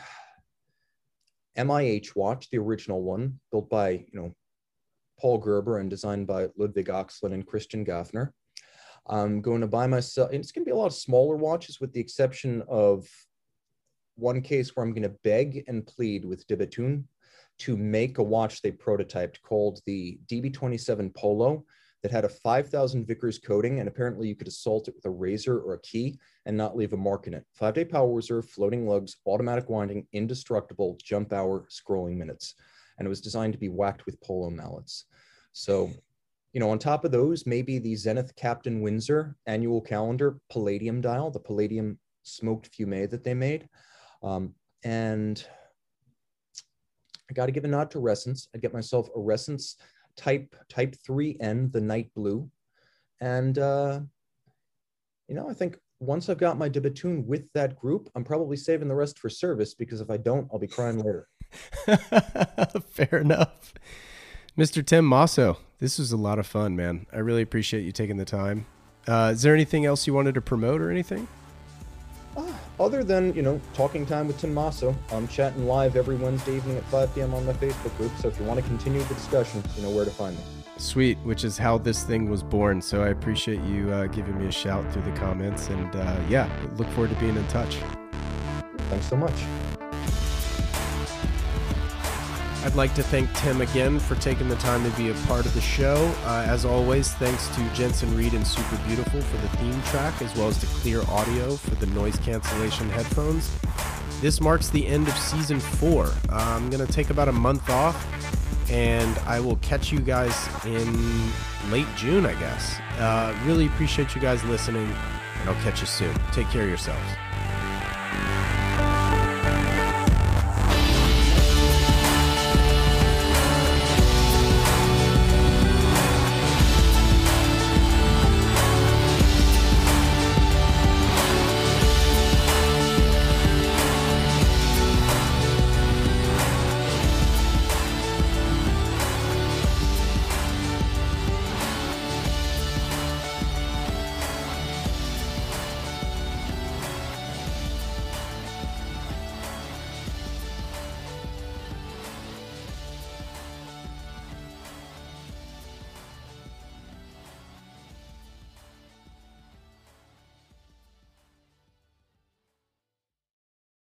MIH watch, the original one, built by, you know, Paul Gerber and designed by Ludwig Oechslin and Christian Gafner. I'm going to buy myself, it's going to be a lot of smaller watches with the exception of one case where I'm going to beg and plead with De to make a watch they prototyped called the DB27 Polo that had a 5000 Vickers coating, and apparently you could assault it with a razor or a key and not leave a mark in it. Five day power reserve, floating lugs, automatic winding, indestructible, jump hour, scrolling minutes. And it was designed to be whacked with polo mallets. So, you know, on top of those, maybe the Zenith Captain Windsor annual calendar palladium dial, the palladium smoked fumé that they made. Um, and I got to give a nod to Ressence. I get myself a Ressence type type 3N, the night blue. And uh, you know, I think once I've got my De Bethune with that group, I'm probably saving the rest for service because if I don't, I'll be crying later. Fair enough. Mr. Tim Mosso, this was a lot of fun, man. I really appreciate you taking the time. Uh, is there anything else you wanted to promote or anything? Other than you know talking time with Tim Mosso, I'm chatting live every Wednesday evening at 5 p.m. on my Facebook group. So if you want to continue the discussion, you know where to find me. Sweet, which is how this thing was born. So I appreciate you uh, giving me a shout through the comments, and uh, yeah, look forward to being in touch. Thanks so much. I'd like to thank Tim again for taking the time to be a part of the show. Uh, as always, thanks to Justin Reis and Super Beautiful for the theme track, as well as to Clear Audio for the noise cancellation headphones. This marks the end of season four. Uh, I'm going to take about a month off, and I will catch you guys in late June, I guess. Uh, really appreciate you guys listening, and I'll catch you soon. Take care of yourselves.